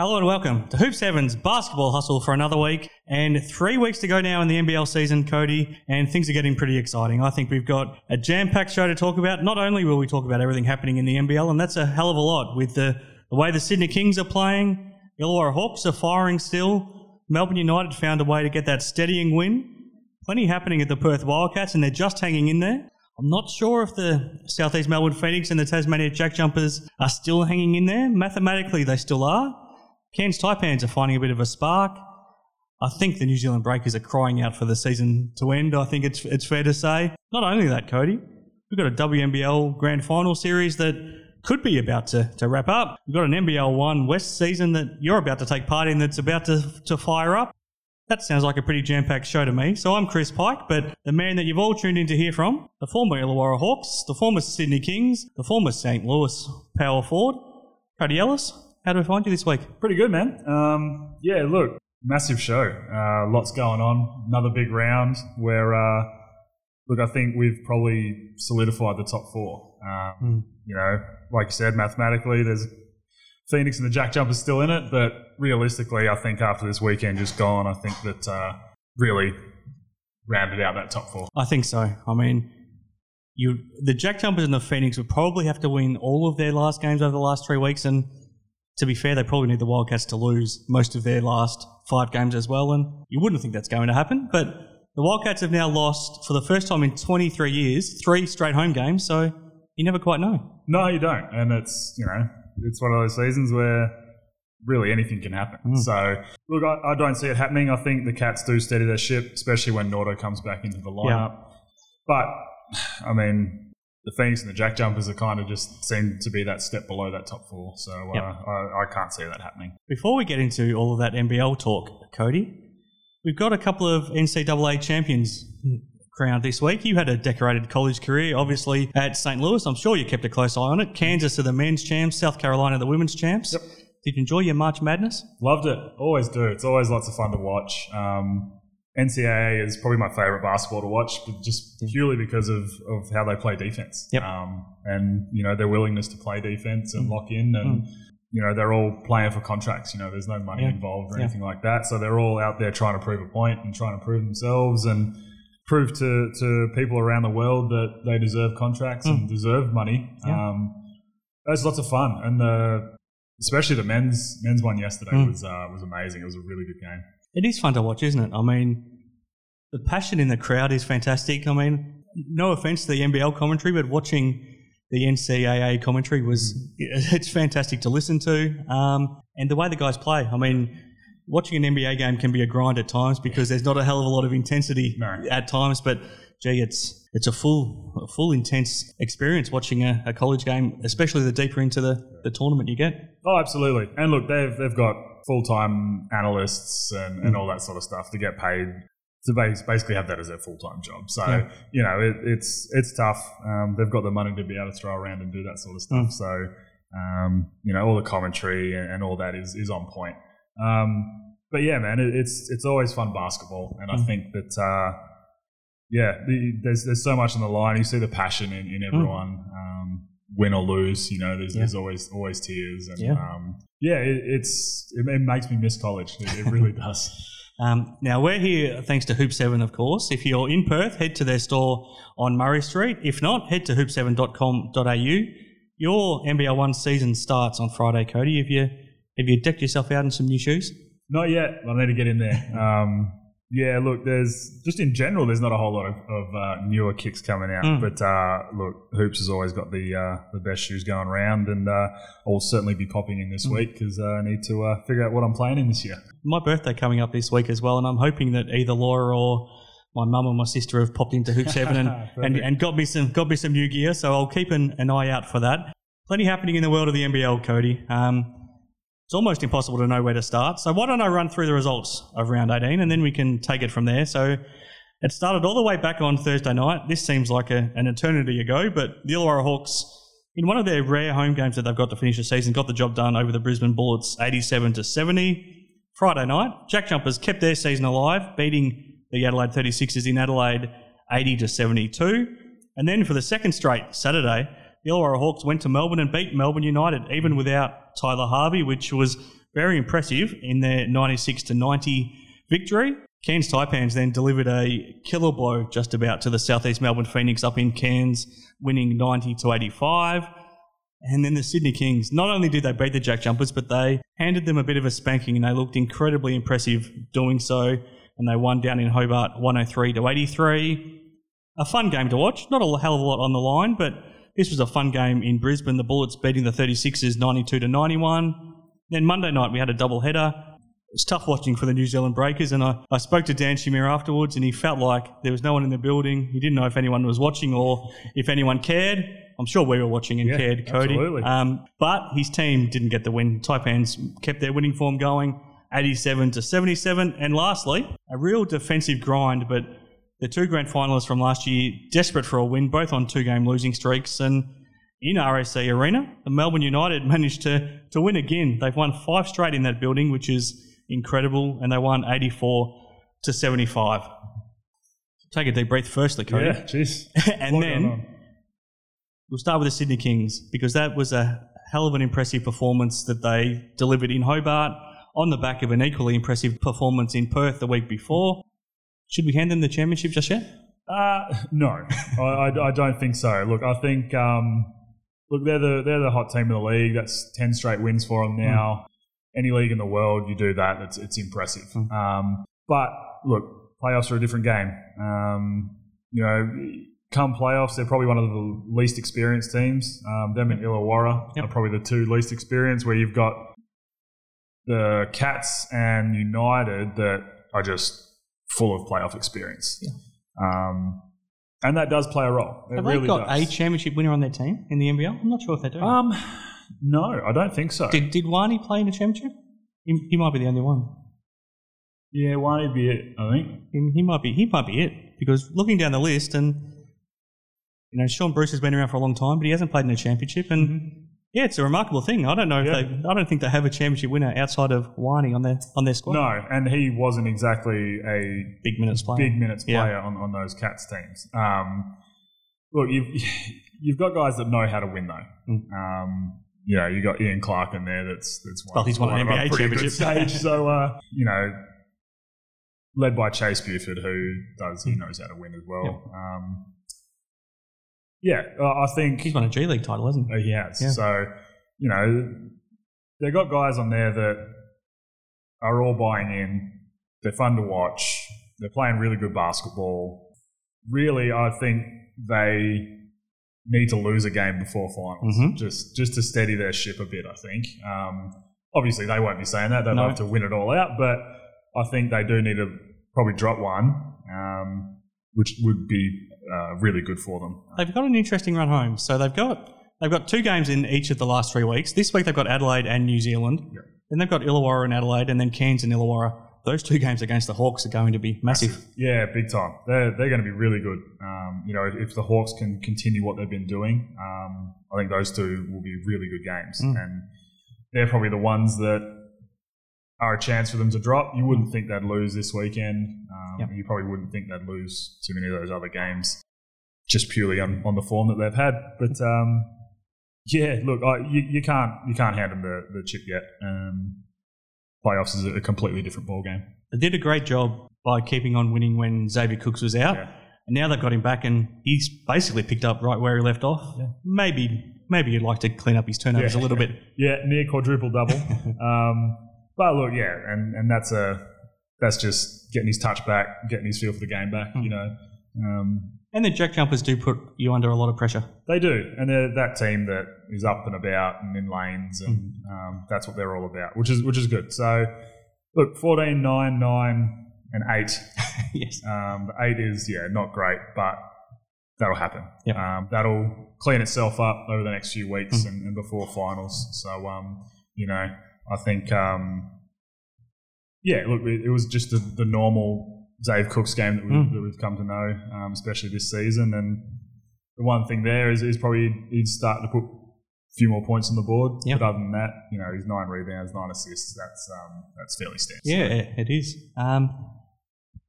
Hello and welcome to Hoop Sevens basketball hustle for another week. And three weeks to go now in the NBL season, Cody, and things are getting pretty exciting. I think we've got a jam packed show to talk about. Not only will we talk about everything happening in the NBL, and that's a hell of a lot with the, the way the Sydney Kings are playing, Illawarra Hawks are firing still, Melbourne United found a way to get that steadying win. Plenty happening at the Perth Wildcats, and they're just hanging in there. I'm not sure if the Southeast Melbourne Phoenix and the Tasmania Jack Jumpers are still hanging in there. Mathematically, they still are. Cairns Taipans are finding a bit of a spark. I think the New Zealand Breakers are crying out for the season to end. I think it's it's fair to say. Not only that, Cody, we've got a WNBL Grand Final series that could be about to, to wrap up. We've got an NBL One West season that you're about to take part in that's about to, to fire up. That sounds like a pretty jam packed show to me. So I'm Chris Pike, but the man that you've all tuned in to hear from, the former Illawarra Hawks, the former Sydney Kings, the former St. Louis Power Forward, Cody Ellis. How do we find you this week? Pretty good, man. Um, yeah, look, massive show. Uh, lots going on. Another big round where, uh, look, I think we've probably solidified the top four. Um, Mm. You know, like you said, mathematically, there's Phoenix and the Jack Jumpers still in it, but realistically, I think after this weekend just gone, I think that uh, really rounded out that top four. I think so. I mean, you the Jack Jumpers and the Phoenix would probably have to win all of their last games over the last three weeks, and to be fair, they probably need the Wildcats to lose most of their last five games as well. And you wouldn't think that's going to happen, but the Wildcats have now lost for the first time in 23 years three straight home games. So you never quite know. No, you don't. And it's, you know, it's one of those seasons where really anything can happen. Mm. So, look, I, I don't see it happening. I think the Cats do steady their ship, especially when Nordo comes back into the lineup. But, I mean, the Phoenix and the Jack Jumpers are kind of just seem to be that step below that top four. So, uh, Yep. I, I can't see that happening. Before we get into all of that NBL talk, Cody, we've got a couple of NCAA champions crowned this week. You had a decorated college career, obviously, at St. Louis. I'm sure you kept a close eye on it. Kansas are the men's champs, South Carolina the women's champs. Yep. Did you enjoy your March Madness? Loved it. Always do. It's always lots of fun to watch. Um, NCAA is probably my favorite basketball to watch, but just purely because of, of how they play defense. Yep. Um, and, you know, their willingness to play defense and Mm. lock in. And, you know, they're all playing for contracts. You know, there's no money Yeah. involved or Yeah. anything like that. So they're all out there trying to prove a point and trying to prove themselves and prove to, to people around the world that they deserve contracts and deserve money. Mm. Yeah. Um, it's lots of fun. And the, especially the men's men's one yesterday Mm. was uh, was amazing. It was a really good game. It is fun to watch, isn't it? I mean, the passion in the crowd is fantastic. I mean, no offense to the NBL commentary, but watching the NCAA commentary was it's fantastic to listen to, um, and the way the guys play. I mean, watching an NBA game can be a grind at times because there's not a hell of a lot of intensity No. at times, but gee, it's it's a full a full intense experience watching a, a college game, especially the deeper into the, the tournament you get. Oh, absolutely. And look, they've they've got full time analysts and, Mm. and all that sort of stuff to get paid to bas- basically have that as their full time job. So Yeah. you know, it, it's it's tough. Um, they've got the money to be able to throw around and do that sort of stuff. Mm. So um, you know, all the commentary and, and all that is is on point. Um, but yeah, man, it, it's it's always fun basketball, and I Mm. think that. Uh, yeah, the, there's there's so much on the line. You see the passion in, in everyone, um, win or lose. You know, there's, Mm. Yeah. there's always always tears, and Yeah. um, yeah, it, it's it, it makes me miss college. It, it really does. Um, now, we're here thanks to Hoop 7, of course. If you're in Perth, head to their store on Murray Street. If not, head to hoop7.com.au. Your NBL 1 season starts on Friday, Cody. Have you, have you decked yourself out in some new shoes? Not yet. I need to get in there. Yeah, look, there's just in general, there's not a whole lot of, of uh, newer kicks coming out. Mm. But uh, look, Hoops has always got the uh, the best shoes going around, and uh, I'll certainly be popping in this Mm. week because uh, I need to uh, figure out what I'm playing in this year. My birthday coming up this week as well, and I'm hoping that either Laura or my mum or my sister have popped into Hoops 7 and, and, and got me some got me some new gear, so I'll keep an, an eye out for that. Plenty happening in the world of the NBL, Cody. Um, it's almost impossible to know where to start. So why don't I run through the results of round 18 and then we can take it from there. So it started all the way back on Thursday night. This seems like a, an eternity ago, but the Illawarra Hawks, in one of their rare home games that they've got to finish the season, got the job done over the Brisbane Bullets 87 to 70. Friday night, Jack Jumpers kept their season alive, beating the Adelaide 36ers in Adelaide 80 to 72. And then for the second straight Saturday, the Illawarra Hawks went to Melbourne and beat Melbourne United, even without Tyler Harvey, which was very impressive in their 96 to 90 victory. Cairns Taipans then delivered a killer blow just about to the Southeast Melbourne Phoenix up in Cairns, winning 90 to 85. And then the Sydney Kings, not only did they beat the Jack Jumpers, but they handed them a bit of a spanking and they looked incredibly impressive doing so. And they won down in Hobart 103 to 83. A fun game to watch. Not a hell of a lot on the line, but this was a fun game in Brisbane. The Bullets beating the 36ers 92 to 91. Then Monday night we had a double header. It was tough watching for the New Zealand Breakers, and I, I spoke to Dan Shamir afterwards, and he felt like there was no one in the building. He didn't know if anyone was watching or if anyone cared. I'm sure we were watching and Yeah, cared, Cody. absolutely. Um, but his team didn't get the win. Taipans kept their winning form going, 87 to 77. And lastly, a real defensive grind, but the two grand finalists from last year desperate for a win, both on two game losing streaks. And in RAC Arena, the Melbourne United managed to, to win again. They've won five straight in that building, which is incredible, and they won 84 to 75. Take a deep breath firstly, Cody. Yeah, jeez. and then we'll start with the Sydney Kings because that was a hell of an impressive performance that they delivered in Hobart on the back of an equally impressive performance in Perth the week before. Should we hand them the championship just yet? Uh, no, I, I, I don't think so. Look, I think um, look they're the they're the hot team in the league. That's ten straight wins for them now. Any league in the world, you do that, it's it's impressive. Mm. Um, but look, playoffs are a different game. Um, you know, come playoffs, they're probably one of the least experienced teams. Um, them and Illawarra Yep. are probably the two least experienced. Where you've got the Cats and United that are just full of playoff experience. Um, and that does play a role. It Have really they got does. a championship winner on their team in the NBL? I'm not sure if they do. Um, no, I don't think so. did did Wani play in a championship? He, he might be the only one. yeah, Wani'd be it. I think. He, he might be he might be it because looking down the list and you know Shaun Bruce has been around for a long time, but he hasn't played in a championship. And yeah, it's a remarkable thing. I don't know if Yeah. they I don't think they have a championship winner outside of Wani on their on their squad. No, and he wasn't exactly a big minutes player. big minutes Yeah. player on, on those Cats teams. Um, look, you've you've got guys that know how to win though. Mm. Um, you know, you got Ian Clark in there. That's that's Well, he's won an NBA championship. Stage, so uh, you know, led by Chase Buford, who does he knows how to win as well. Yep. Um, yeah, I think He's won a G League title, hasn't he? uh, he has. Yeah. So, you know, they've got guys on there that are all buying in. They're fun to watch. They're playing really good basketball. Really, I think they need to lose a game before finals, Mhm. just just to steady their ship a bit. I think. Um, obviously, they won't be saying that. They'd No. love to win it all out, but I think they do need to probably drop one, um, which would be uh, really good for them. They've got an interesting run home. So they've got they've got two games in each of the last three weeks. This week they've got Adelaide and New Zealand. Yep. Then they've got Illawarra and Adelaide, and then Cairns and Illawarra. Those two games against the Hawks are going to be massive. Yeah, big time. They're they're going to be really good. Um, you know, if the Hawks can continue what they've been doing, um, I think those two will be really good games, Mm. and they're probably the ones that are a chance for them to drop. You wouldn't think they'd lose this weekend. Um, Yep. You probably wouldn't think they'd lose too many of those other games, just purely on, on the form that they've had. But um, yeah, look, I, you, you can't you can't hand them the, the chip yet. Um, playoffs is a completely different ball game. They did a great job by keeping on winning when Xavier Cooks was out. Yeah. And now they've got him back, and he's basically picked up right where he left off. Yeah. Maybe maybe you'd like to clean up his turnovers Yeah. a little bit. Yeah, near quadruple double. um, but look, yeah, and, and that's a that's just getting his touch back, getting his feel for the game back. Hmm. You know, um, And the Jack Jumpers do put you under a lot of pressure. they do, and they're that team that is up and about and in lanes, and Hmm. um, that's what they're all about, which is which is good. So, look, 14, 9, 9, and eight. yes. Um, the eight is yeah, not great, but that'll happen. Yep. Um, that'll clean itself up over the next few weeks Mm. and, and before finals. So um, you know, I think um, yeah, look, it, it was just the, the normal Dave Cooks game that, we, Mm. that we've come to know, um, especially this season. And the one thing there is, is probably he'd start to put a few more points on the board. Yep. But other than that, you know, he's nine rebounds, nine assists. That's um, that's fairly standard. Yeah, it is. Um,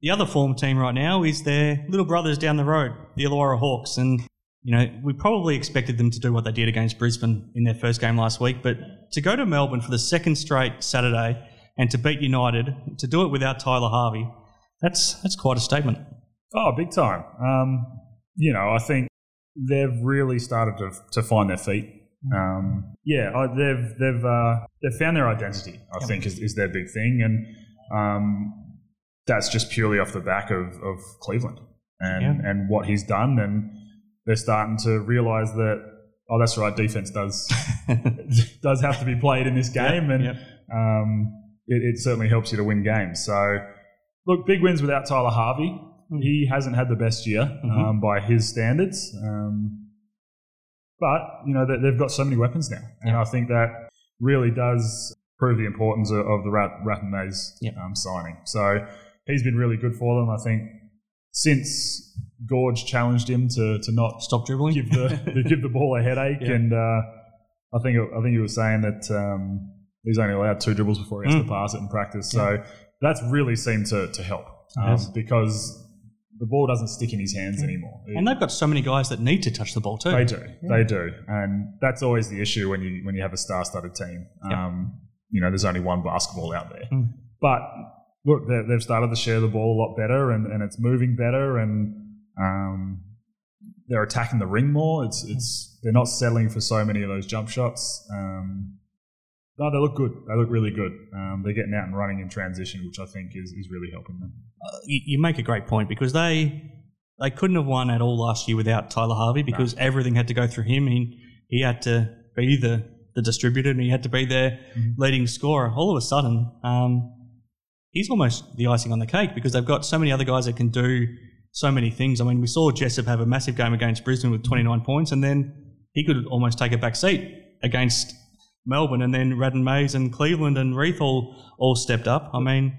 the other form team right now is their little brothers down the road, the Illawarra Hawks, and you know, we probably expected them to do what they did against Brisbane in their first game last week, but to go to Melbourne for the second straight Saturday and to beat United, to do it without Tyler Harvey, that's that's quite a statement. Oh, big time. Um, you know, I think they've really started to, to find their feet. Um, yeah, I, they've they've uh, they've found their identity. I Yep. think is, is their big thing, and um, that's just purely off the back of, of Cleveland and Yeah. and what he's done, and they're starting to realise that oh, that's right, defense does does have to be played in this game, and Yep. um, it, it certainly helps you to win games. So, look, big wins without Tyler Harvey. He hasn't had the best year um, by his standards, um, but you know they, they've got so many weapons now, and I think that really does prove the importance of, of the Rat, Rat and Mays Yep. um, signing. So he's been really good for them. I think since Goorj challenged him to to not Stop dribbling. give the give the ball a headache, Yeah. and uh, I think I think he was saying that um, he's only allowed two dribbles before he has Mm. to pass it in practice. So that's really seemed to to help um, because the ball doesn't stick in his hands anymore. and they've got so many guys that need to touch the ball too. They do, they do, and that's always the issue when you when you have a star-studded team. Um, you know, there's only one basketball out there, Mm. but look, they- they've started to share the ball a lot better, and, and it's moving better, and um, they're attacking the ring more. It's it's they're not settling for so many of those jump shots. Um, no, they look good. They look really good. Um, they're getting out and running in transition, which I think is, is really helping them. you, you make a great point because they they couldn't have won at all last year without Tyler Harvey because everything had to go through him. He he had to be the the distributor and he had to be their Mhm. leading scorer. All of a sudden, um, he's almost the icing on the cake because they've got so many other guys that can do so many things. I mean, we saw Jessup have a massive game against Brisbane with 29 points, and then he could almost take a back seat against Melbourne, and then Radden Mays and Cleveland and Reath all all stepped up. I mean,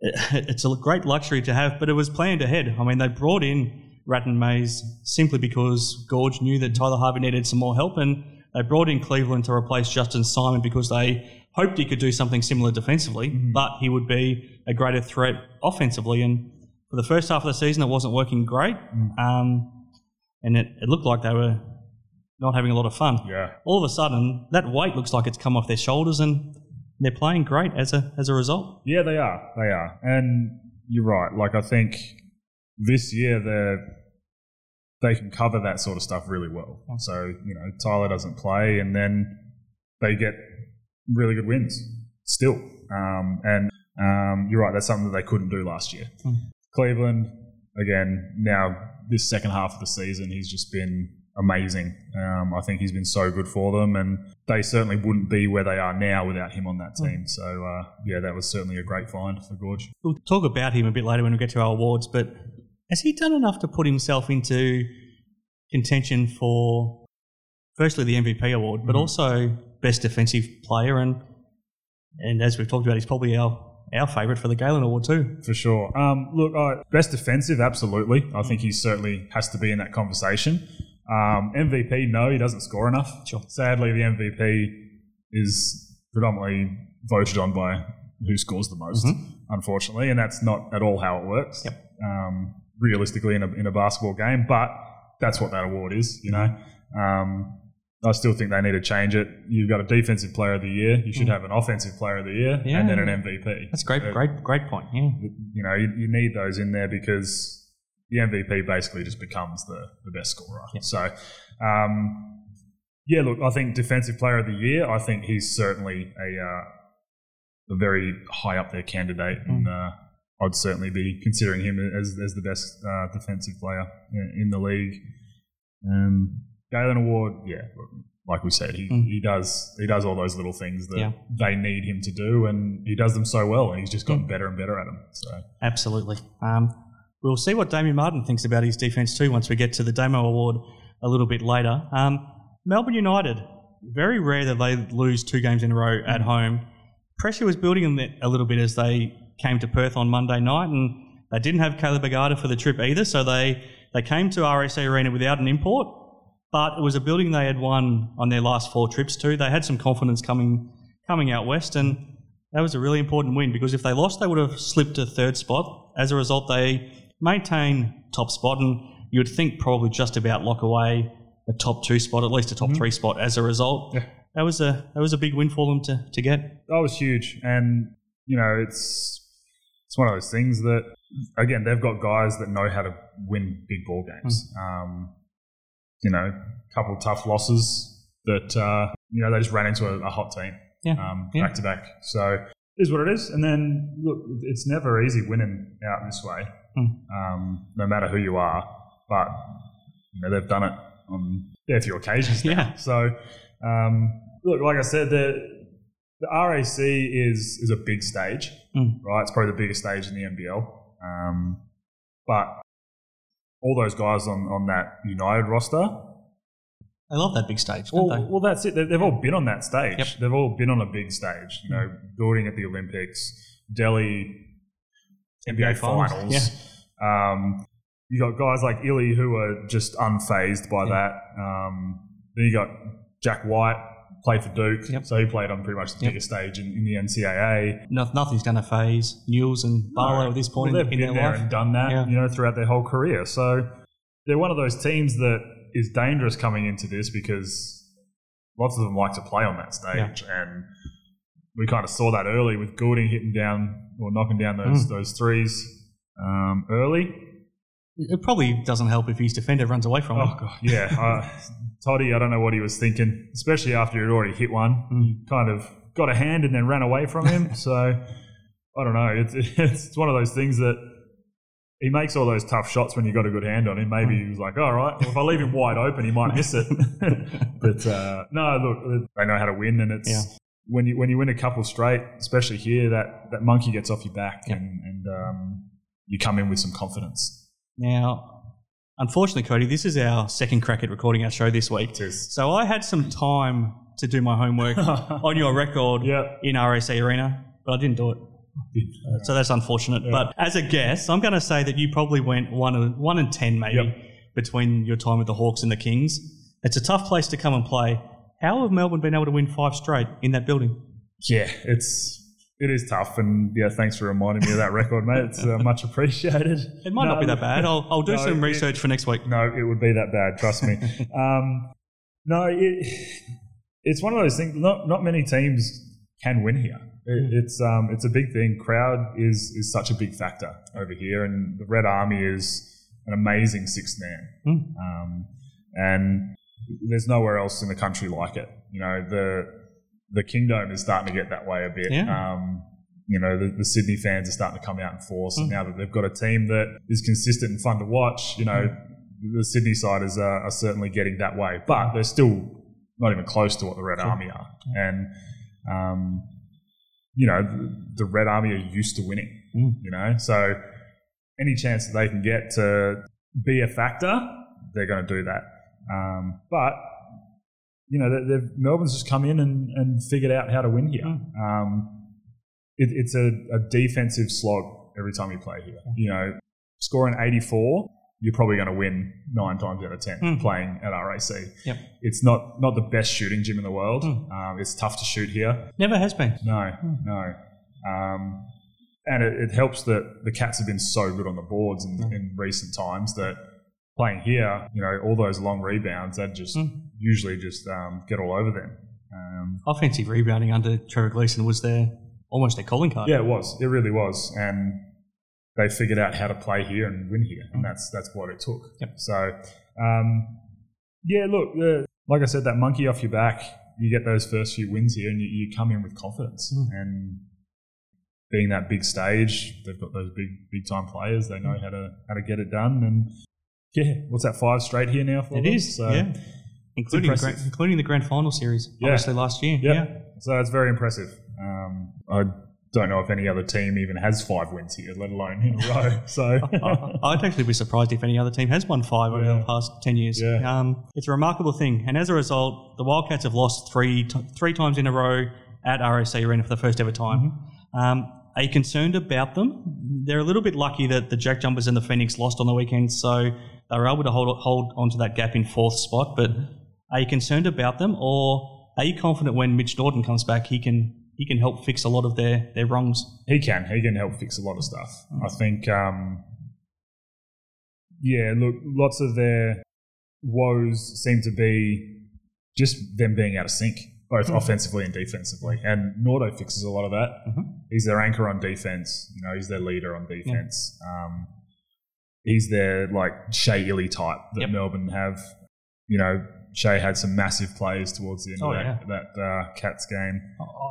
it- it's a great luxury to have, but it was planned ahead. I mean, they brought in Ratton Mays simply because Goorj knew that Tyler Harvey needed some more help, and they brought in Cleveland to replace Justin Simon because they hoped he could do something similar defensively, mm-hmm. but he would be a greater threat offensively. And for the first half of the season, it wasn't working great, um, and it, it looked like they were not having a lot of fun. Yeah, All of a sudden, that weight looks like it's come off their shoulders, and they're playing great as a as a result. Yeah, they are. They are. And you're right. Like I think this year they they can cover that sort of stuff really well. So, you know, Tyler doesn't play and then they get really good wins still. Um, and um, you're right, that's something that they couldn't do last year. Mm. Cleveland, again, now this second half of the season, he's just been amazing. Um, I think he's been so good for them, and they certainly wouldn't be where they are now without him on that team. So, uh, yeah, that was certainly a great find for Goorj. We'll talk about him a bit later when we get to our awards, but has he done enough to put himself into contention for firstly the MVP award, but Mhm. also best defensive player and and as we've talked about, he's probably our our favourite for the Galen Award too. For sure. Um, look, uh, best defensive, absolutely. I think he certainly has to be in that conversation. Um, MVP, no, he doesn't score enough. Sure. Sadly, the MVP is predominantly voted on by who scores the most, Mhm. unfortunately, and that's not at all how it works. Yep. Um, realistically, in a, in a basketball game, but that's what that award is. You know, um, I still think they need to change it. You've got a defensive player of the year. You should Mm. have an offensive player of the year, Yeah. and then an MVP. That's great, great, great point. Yeah. you know, you, you need those in there because the MVP basically just becomes the, the best scorer. Yeah. So, um, yeah, look, I think defensive player of the year, I think he's certainly a, uh, a very high up there candidate, and uh, I'd certainly be considering him as, as the best uh, defensive player in, in the league. Um, Galen Award, yeah, like we said, he, Mm. he does he does all those little things that Yeah. they need him to do, and he does them so well, and he's just gotten Mm. better and better at them. So. Absolutely. Um, we'll see what Damian Martin thinks about his defence too once we get to the Damo Award a little bit later. Um, Melbourne United, very rare that they lose two games in a row at home. Pressure was building them a little bit as they came to Perth on Monday night, and they didn't have Caleb Agada for the trip either, so they, they came to RAC Arena without an import. But it was a building they had won on their last four trips to. They had some confidence coming coming out west, and that was a really important win because if they lost, they would have slipped to third spot. As a result, they maintain top spot, and you would think probably just about lock away a top two spot, at least a top three spot as a result. Yeah. That was a that was a big win for them to, to get. That was huge, and you know it's it's one of those things that again they've got guys that know how to win big ball games. Um, you know, a couple tough losses that uh, you know they just ran into a, a hot team Yeah. um, back to back. So it is what it is. And then look, it's never easy winning out this way, Hmm. um, no matter who you are. But you know they've done it on a few occasions now. Yeah. So um, look, like I said, the the RAC is is a big stage, Hmm. right? It's probably the biggest stage in the NBL. Um, but all those guys on, on that United roster, They love that big stage, don't well, they? well, that's it. They- They've all been on that stage. Yep. They've all been on a big stage. You know, Goulding at the Olympics, Delly NBA finals, finals. Um, you got guys like Ili who are just unfazed by Yeah. that. Um, then you got Jack White, played for Duke, Yep. so he played on pretty much the Yep. biggest stage in, in the NCAA. No, nothing's going to phase Newell's and Barlow at this point Well, in, they've in been their there life. and done that, Yeah. you know, throughout their whole career. So they're one of those teams that is dangerous coming into this because lots of them like to play on that stage, and we kind of saw that early with Goulding hitting down or knocking down those Mm. those threes um, early. It probably doesn't help if his defender runs away from him. Oh god, yeah, uh, Toddy. I don't know what he was thinking, especially after he'd already hit one. Mm. Kind of got a hand and then ran away from him. so I don't know. It's it's one of those things that he makes all those tough shots when you've got a good hand on him. Maybe Mm. he was like, all right, well, if I leave him wide open, he might miss it. but uh, no, look, they know how to win, and it's Yeah. when you when you win a couple straight, especially here, that that monkey gets off your back, and, and um, you come in with some confidence. Now, unfortunately, Cody, this is our second crack at recording our show this week. So I had some time to do my homework on your record Yeah. in RAC Arena, but I didn't do it. Uh, so that's unfortunate. Yeah. But as a guess, I'm going to say that you probably went one and one and ten maybe Yep. between your time with the Hawks and the Kings. It's a tough place to come and play. How have Melbourne been able to win five straight in that building? Yeah, it's it is tough, and yeah, thanks for reminding me of that record, mate. It's uh, much appreciated. It might not be that bad. I'll, I'll do No, some it- research for next week. No, it would be that bad. Trust me. um, no, it, it's one of those things. Not not many teams can win here. It, it's um, it's a big thing. Crowd is is such a big factor over here, and the Red Army is an amazing six man. Hmm. Um, and there's nowhere else in the country like it. You know, the the Kingdom is starting to get that way a bit. Yeah. Um, you know, the, the Sydney fans are starting to come out in force. And Mm. now that they've got a team that is consistent and fun to watch, you know, the Sydney siders are, are certainly getting that way. But they're still not even close to what the Red Sure. Army are. And, um, you know, the, the Red Army are used to winning, Mm. you know. So any chance that they can get to be a factor, they're going to do that. Um, but you know, Melbourne's just come in and, and figured out how to win here. Mm. Um, it, it's a, a defensive slog every time you play here. You know, scoring 84, you're probably going to win nine times out of 10 Mm. playing at RAC. Yep. It's not, not the best shooting gym in the world. Mm. Um, it's tough to shoot here. Never has been. No, no. Um, and it, it helps that the Cats have been so good on the boards in, in recent times that playing here, you know, all those long rebounds, they'd just Mm. usually just um, get all over them. Um, Offensive rebounding under Trevor Gleeson was their almost their calling card. yeah, it was. It really was. And they figured out how to play here and win here, and that's that's what it took. Yep. So, um, yeah, look, the, like I said, that monkey off your back, you get those first few wins here, and you, you come in with confidence. Mm. And being that big stage, they've got those big big time players. They know Mm. how to how to get it done. And yeah, what's that five straight here now for It them? is, So, yeah. Including, the impressive. grand, including the grand final series, Yeah. obviously last year. Yep. Yeah. So it's very impressive. Um, I don't know if any other team even has five wins here, let alone in a row. So I- I'd actually be surprised if any other team has won five over Yeah. the past 10 years. Yeah. Um, it's a remarkable thing. And as a result, the Wildcats have lost three, t- three times in a row at RAC Arena for the first ever time. Mm-hmm. Um, are you concerned about them? They're a little bit lucky that the Jack Jumpers and the Phoenix lost on the weekend, so they were able to hold, hold onto that gap in fourth spot. But are you concerned about them, or are you confident when Mitch Norton comes back, he can he can help fix a lot of their, their wrongs? he can. He can help fix a lot of stuff. I think, um, Yeah, look, lots of their woes seem to be just them being out of sync, both Mhm. offensively and defensively. And Nordo fixes a lot of that. Mhm. He's their anchor on defense. You know, he's their leader on defense. Um, he's their like Shea Ili type that Yep. Melbourne have. You know, Shea had some massive plays towards the end Oh, of that, that uh, Cats game.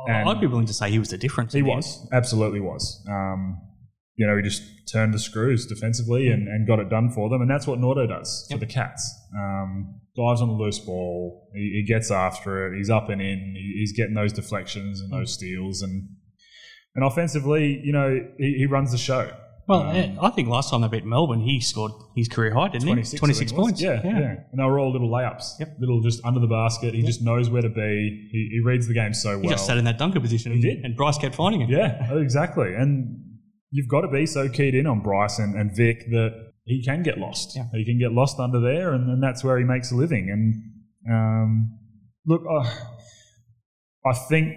And- I'd be willing to say he was the difference. He in the end. was absolutely was. Um, you know, he just turned the screws defensively and, and got it done for them, and that's what Nordo does Yep. for the Cats. Um, dives on the loose ball, he, he gets after it, he's up and in, he, he's getting those deflections and those steals, and and offensively, you know, he, he runs the show. Well, Um, I think last time they beat Melbourne, he scored his career high, didn't 26, he? 26 think it was. points. Yeah, yeah, And they were all little layups, Yep. little just under the basket. He Yep. just knows where to be. He, he reads the game so well. He just sat in that dunker position He did. and Bryce kept finding him. Yeah, exactly. And you've got to be so keyed in on Bryce and, and Vic that he can get lost. Yeah. He can get lost under there, and, and that's where he makes a living. And um, look, uh, I think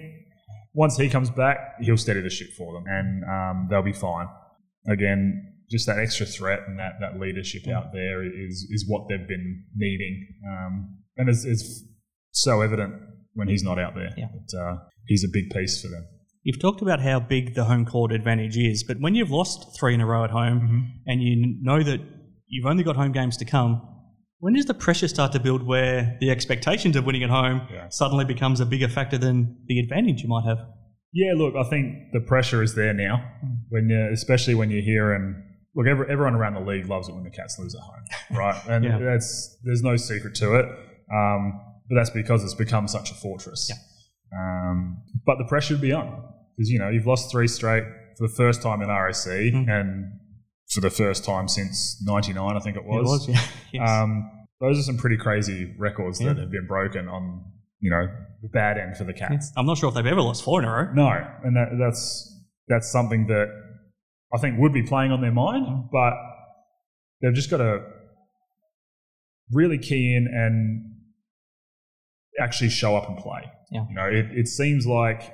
once he comes back, he'll steady the ship for them, and um, they'll be fine. Again, just that extra threat and that, that leadership out there is is what they've been needing, um, and it's, it's so evident when he's not out there. Yeah. But, uh, he's a big piece for them. You've talked about how big the home court advantage is, but when you've lost three in a row at home and you know that you've only got home games to come, when does the pressure start to build where the expectations of winning at home Yeah. suddenly becomes a bigger factor than the advantage you might have? Yeah, look, I think the pressure is there now, when you, especially when you're here and look, every, everyone around the league loves it when the Cats lose at home, right? And Yeah. that's there's no secret to it, um, but that's because it's become such a fortress. Yeah. Um, but the pressure would be on because you know you've lost three straight for the first time in RAC Mhm. and for the first time since '99, I think it was. It was, yeah. Yes. Um, those are some pretty crazy records that have been broken on you know the bad end for the Cats. I'm not sure if they've ever lost four in a row. No, and that, that's that's something that I think would be playing on their mind, Mm. but they've just got to really key in and actually show up and play. Yeah. You know, it, it seems like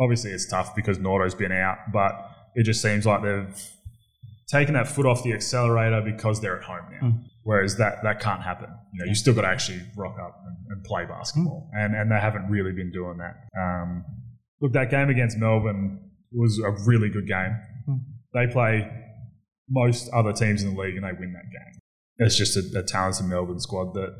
obviously it's tough because Nordo's been out, but it just seems like they've taken that foot off the accelerator because they're at home now. Mm. Whereas that that can't happen. You know, you still got to actually rock up and, and play basketball, Mm. and and they haven't really been doing that. Um, look, that game against Melbourne was a really good game. Mm. They play most other teams in the league, and they win that game. It's just a, a talented Melbourne squad that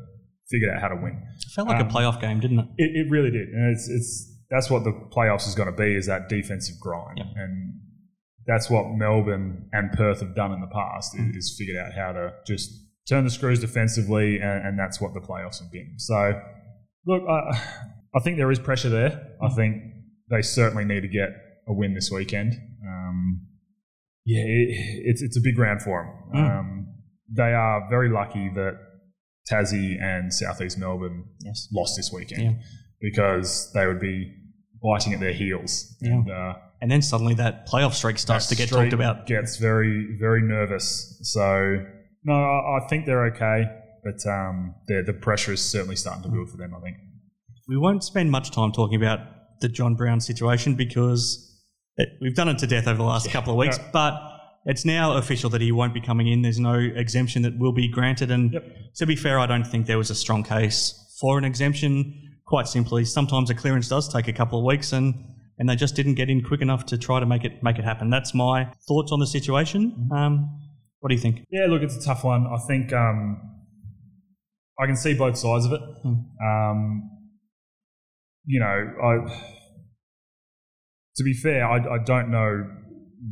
figured out how to win. It felt like Um, a playoff game, didn't it? It, it really did, and it's it's that's what the playoffs is going to be is that defensive grind, Yep. and that's what Melbourne and Perth have done in the past Mm. is, figured out how to just turn the screws defensively, and, and that's what the playoffs have been. So, look, I, I think there is pressure there. I Mm. think they certainly need to get a win this weekend. Um, yeah, it, it's it's a big round for them. Mm. Um, they are very lucky that Tassie and Southeast Melbourne Yes. lost this weekend Yeah. because they would be biting at their heels. Yeah. And, uh, And then suddenly that playoff streak starts to get talked about. Gets very, very nervous. So, no, I, I think they're okay, but um, the the pressure is certainly starting to build for them. I think. We won't spend much time talking about the John Brown situation because it, we've done it to death over the last couple of weeks, Yeah. but it's now official that he won't be coming in. There's no exemption that will be granted. And Yep. to be fair, I don't think there was a strong case for an exemption. Quite simply, sometimes a clearance does take a couple of weeks and and they just didn't get in quick enough to try to make it make it happen. That's my thoughts on the situation. Um, what do you think? Yeah, look, it's a tough one. I think um, I can see both sides of it. Hmm. Um, you know, I to be fair, I, I don't know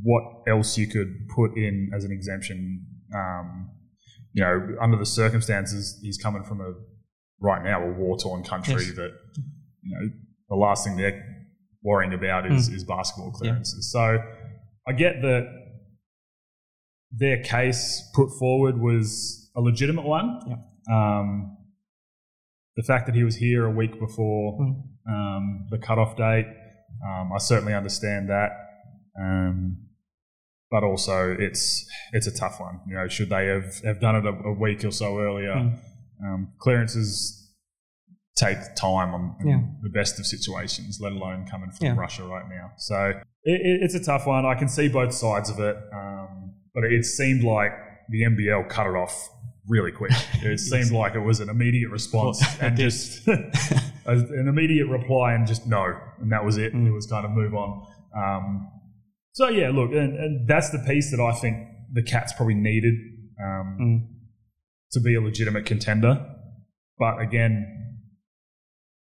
what else you could put in as an exemption. Um, you know, under the circumstances, he's coming from a right now a war torn country Yes. that you know the last thing they're worrying about is, is basketball clearances. So I get that their case put forward was a legitimate one. Um, the fact that he was here a week before Mm. um, the cutoff date, um, I certainly understand that. Um, but also, it's it's a tough one. You know, should they have, have done it a, a week or so earlier? Mm. Um, clearances take time on in Yeah. the best of situations, let alone coming from Yeah. Russia right now. So it, it, it's a tough one. I can see both sides of it, um, but it seemed like the NBL cut it off really quick. It seemed like it was an immediate response and just an immediate reply and just no, and that was it. Mm. It was kind of move on. Um, so yeah, look, and, and that's the piece that I think the Cats probably needed um, Mm. to be a legitimate contender. But again,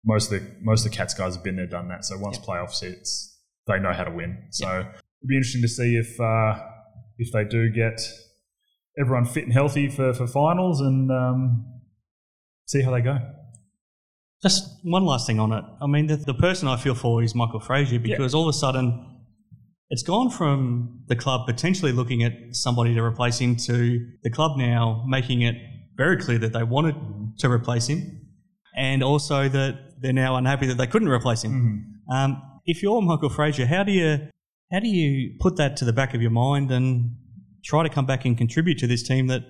most of the most of the Cats guys have been there, done that. So once playoffs hits, they know how to win. So it'd be interesting to see if uh, if they do get everyone fit and healthy for, for finals and um, see how they go. Just one last thing on it. I mean, the, the person I feel for is Michael Frazier because all of a sudden it's gone from the club potentially looking at somebody to replace him to the club now making it very clear that they wanted to replace him and also that they're now unhappy that they couldn't replace him. Um, if you're Michael Frazier, how do you how do you put that to the back of your mind and try to come back and contribute to this team that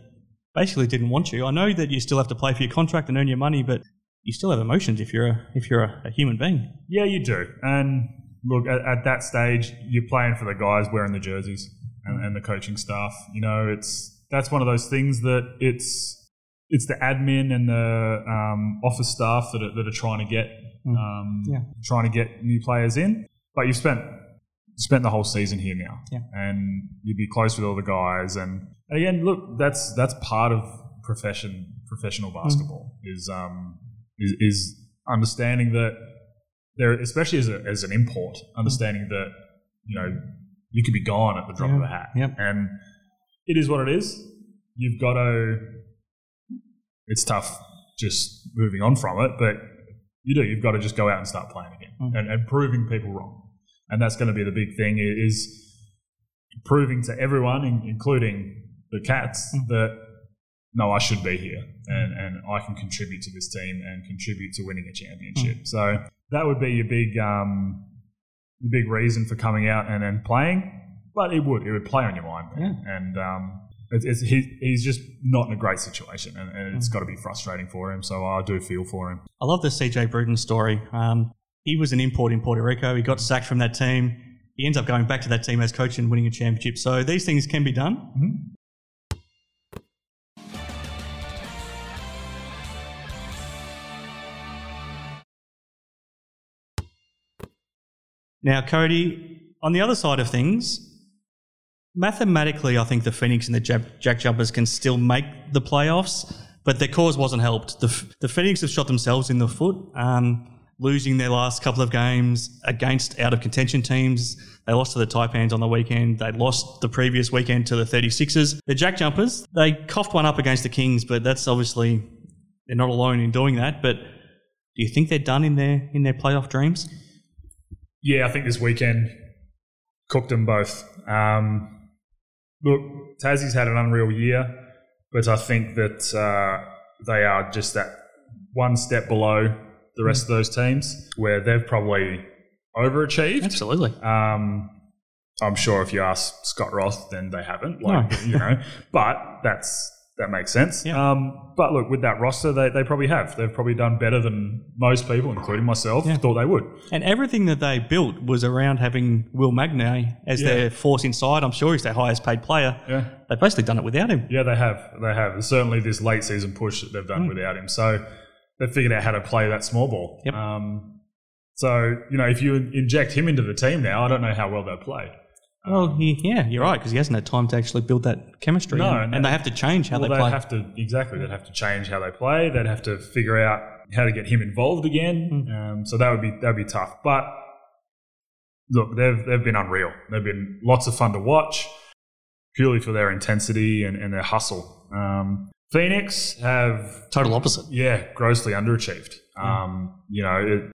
basically didn't want you? I know that you still have to play for your contract and earn your money, but you still have emotions if you're a, if you're a, a human being. Yeah, you do. And look, at, at that stage, you're playing for the guys wearing the jerseys and, and the coaching staff. You know, it's that's one of those things that it's it's the admin and the um, office staff that are, that are trying to get um, Yeah. trying to get new players in. But you've spent spent the whole season here now, Yeah. and you'd be close with all the guys. And, and again, look, that's that's part of profession professional basketball is um is, is understanding that there, especially as, a, as an import, understanding that you know you could be gone at the drop of a hat, Yep. and it is what it is. You've got to. It's tough just moving on from it, but you do. You've got to just go out and start playing again Mm. and, and proving people wrong, and that's going to be the big thing. Is proving to everyone, in- including the Cats, Mm. that no, I should be here and, and I can contribute to this team and contribute to winning a championship. Mm. So that would be your big, um, your big reason for coming out and, and playing. But it would, it would play on your mind. Yeah. And um, it's, it's, he, he's just not in a great situation and, and Mm. it's got to be frustrating for him. So I do feel for him. I love the CJ Bruton story. Um, he was an import in Puerto Rico. He got sacked from that team. He ends up going back to that team as coach and winning a championship. So these things can be done. Now, Cody, on the other side of things, mathematically, I think the Phoenix and the Jack, Jumpers can still make the playoffs, but their cause wasn't helped. The, the Phoenix have shot themselves in the foot, um, losing their last couple of games against out of contention teams. They lost to the Taipans on the weekend. They lost the previous weekend to the 36ers. The Jack Jumpers, they coughed one up against the Kings, but that's obviously, they're not alone in doing that. But do you think they're done in their, in their playoff dreams? Yeah, I think this weekend cooked them both. Um, look, Tassie's had an unreal year, but I think that uh, they are just that one step below the rest of those teams where they've probably overachieved. Absolutely. Um, I'm sure if you ask Scott Roth, then they haven't. Like, No. you know, but that's that makes sense. Yeah. Um, but look, with that roster, they, they probably have. They've probably done better than most people, including myself, Yeah. thought they would. And everything that they built was around having Will Magnay as Yeah. their force inside. I'm sure he's their highest paid player. Yeah. They've basically done it without him. Yeah, they have. They have. And Certainly, this late season push that they've done without him. So they've figured out how to play that small ball. Yep. Um, so you know, if you inject him into the team now, I don't know how well they'll play. Well, he, yeah, you're right, because he hasn't had time to actually build that chemistry. No, and, and and they have to change how well, they play. have to exactly. They'd have to change how they play. They'd have to figure out how to get him involved again. Hmm. Um, so that would be that'd be tough. But look, they've they've been unreal. They've been lots of fun to watch, purely for their intensity and, and their hustle. Um, Phoenix have Total opposite. yeah, grossly underachieved. Um, you know, it,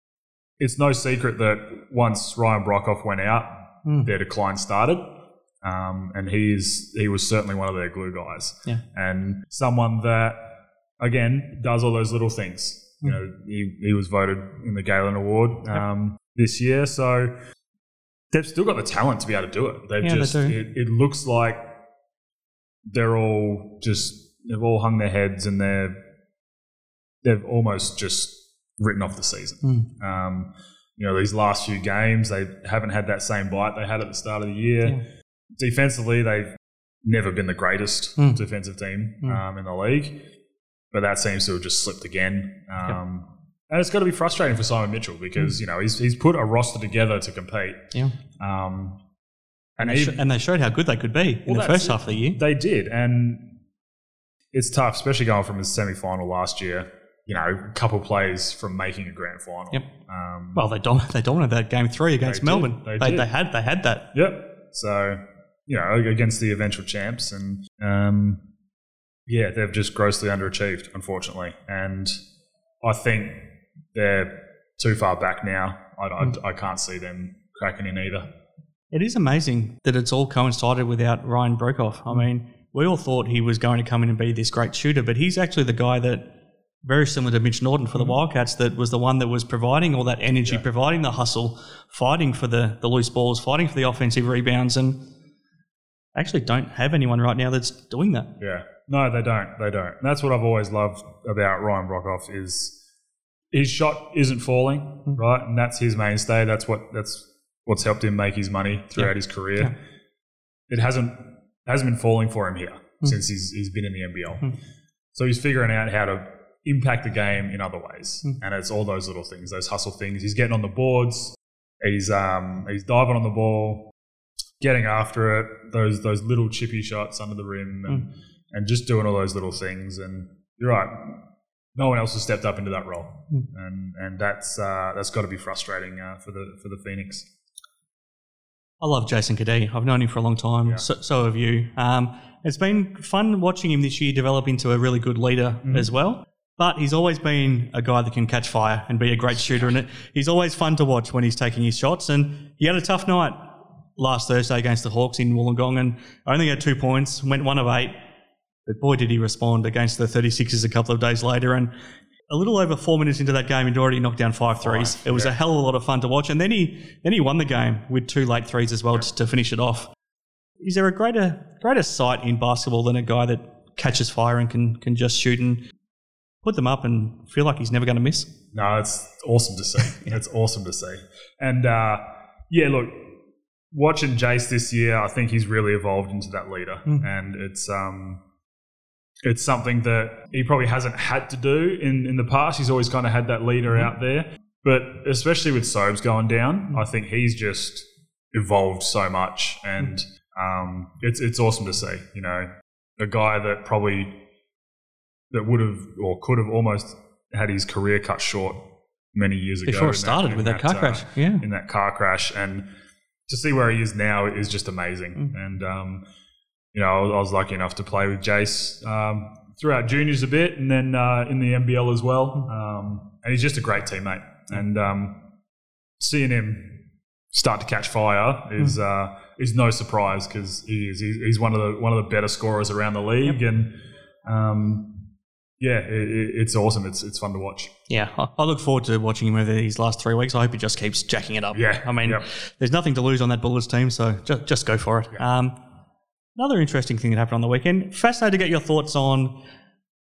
it's no secret that once Ryan Brockhoff went out, Mm. their decline started. Um, and he's he was certainly one of their glue guys, Yeah. and someone that again does all those little things. You know, he, he was voted in the Galen Award um, this year, so they've still got the talent to be able to do it. They've Yeah, they just do. it, it looks like they're all just they've all hung their heads and they're they've almost just written off the season. Mm. Um, you know, these last few games, they haven't had that same bite they had at the start of the year. Yeah. Defensively, they've never been the greatest Mm. defensive team Mm. um, in the league, but that seems to have just slipped again. Um, And it's got to be frustrating for Simon Mitchell because you know he's he's put a roster together to compete. Yeah. Um, And and they, sh- and they showed how good they could be in the first half of the year. They did, and it's tough, especially going from the semi-final last year. You know, a couple plays from making a grand final. Yep. Um, Well, they, dom- they dominated that game three against They did. Melbourne. They They, did. they had they had that. Yep. So, you know, against the eventual champs, and um, yeah, they've just grossly underachieved, unfortunately. And I think they're too far back now. I, I, I can't see them cracking in either. It is amazing that it's all coincided without Ryan Brockhoff. I mean, we all thought he was going to come in and be this great shooter, but he's actually the guy that, very similar to Mitch Norton for the Wildcats, that was the one that was providing all that energy, Yeah. providing the hustle, fighting for the, the loose balls, fighting for the offensive rebounds, and actually don't have anyone right now that's doing that. Yeah. No, they don't. They don't. And that's what I've always loved about Ryan Brockhoff is his shot isn't falling, Mm. right? And that's his mainstay. That's what that's what's helped him make his money throughout Yeah. his career. Yeah. It hasn't hasn't been falling for him here Mm. since he's he's been in the NBL. Mm. So he's figuring out how to impact the game in other ways. Mm. And it's all those little things, those hustle things. He's getting on the boards, he's um he's diving on the ball, getting after it, those those little chippy shots under the rim and Mm. and just doing all those little things. And you're right, no one else has stepped up into that role, Mm. and and that's uh, that's got to be frustrating uh, for the for the Phoenix. I love Jason Cadee. I've known him for a long time. Yeah. So, so have you. Um, it's been fun watching him this year develop into a really good leader Mhm. as well. But he's always been a guy that can catch fire and be a great shooter. And it, he's always fun to watch when he's taking his shots. And he had a tough night last Thursday against the Hawks in Wollongong and only had two points, went one of eight. But boy, did he respond against the 36ers a couple of days later. And a little over four minutes into that game, he'd already knocked down five threes. Five, it was yeah. a hell of a lot of fun to watch. And then he then he won the game with two late threes as well to, to finish it off. Is there a greater greater sight in basketball than a guy that catches fire and can can just shoot and put them up and feel like he's never going to miss? No, it's awesome to see. yeah. It's awesome to see. And uh, yeah, look, watching Jace this year, I think he's really evolved into that leader, Mm. and it's um, it's something that he probably hasn't had to do in in the past. He's always kind of had that leader Mm-hmm. out there, but especially with Sobes going down, I think he's just evolved so much, and um, it's it's awesome to see. You know, a guy that probably that would have or could have almost had his career cut short many years ago Before it started in with that, car uh, crash. Yeah. in that car crash, and to see where he is now is just amazing. Mm. And um, you know, I was, I was lucky enough to play with Jace um, throughout juniors a bit, and then uh, in the NBL as well. Um, and he's just a great teammate, and um, seeing him start to catch fire is uh, is no surprise because he is he's, he's one of the one of the better scorers around the league, and um, yeah, it, it, it's awesome. It's it's fun to watch. Yeah, I look forward to watching him over these last three weeks. I hope he just keeps jacking it up. Yeah, I mean, yep. there's nothing to lose on that Bullets team, so just, just go for it. Um, another interesting thing that happened on the weekend. Fascinated to get your thoughts on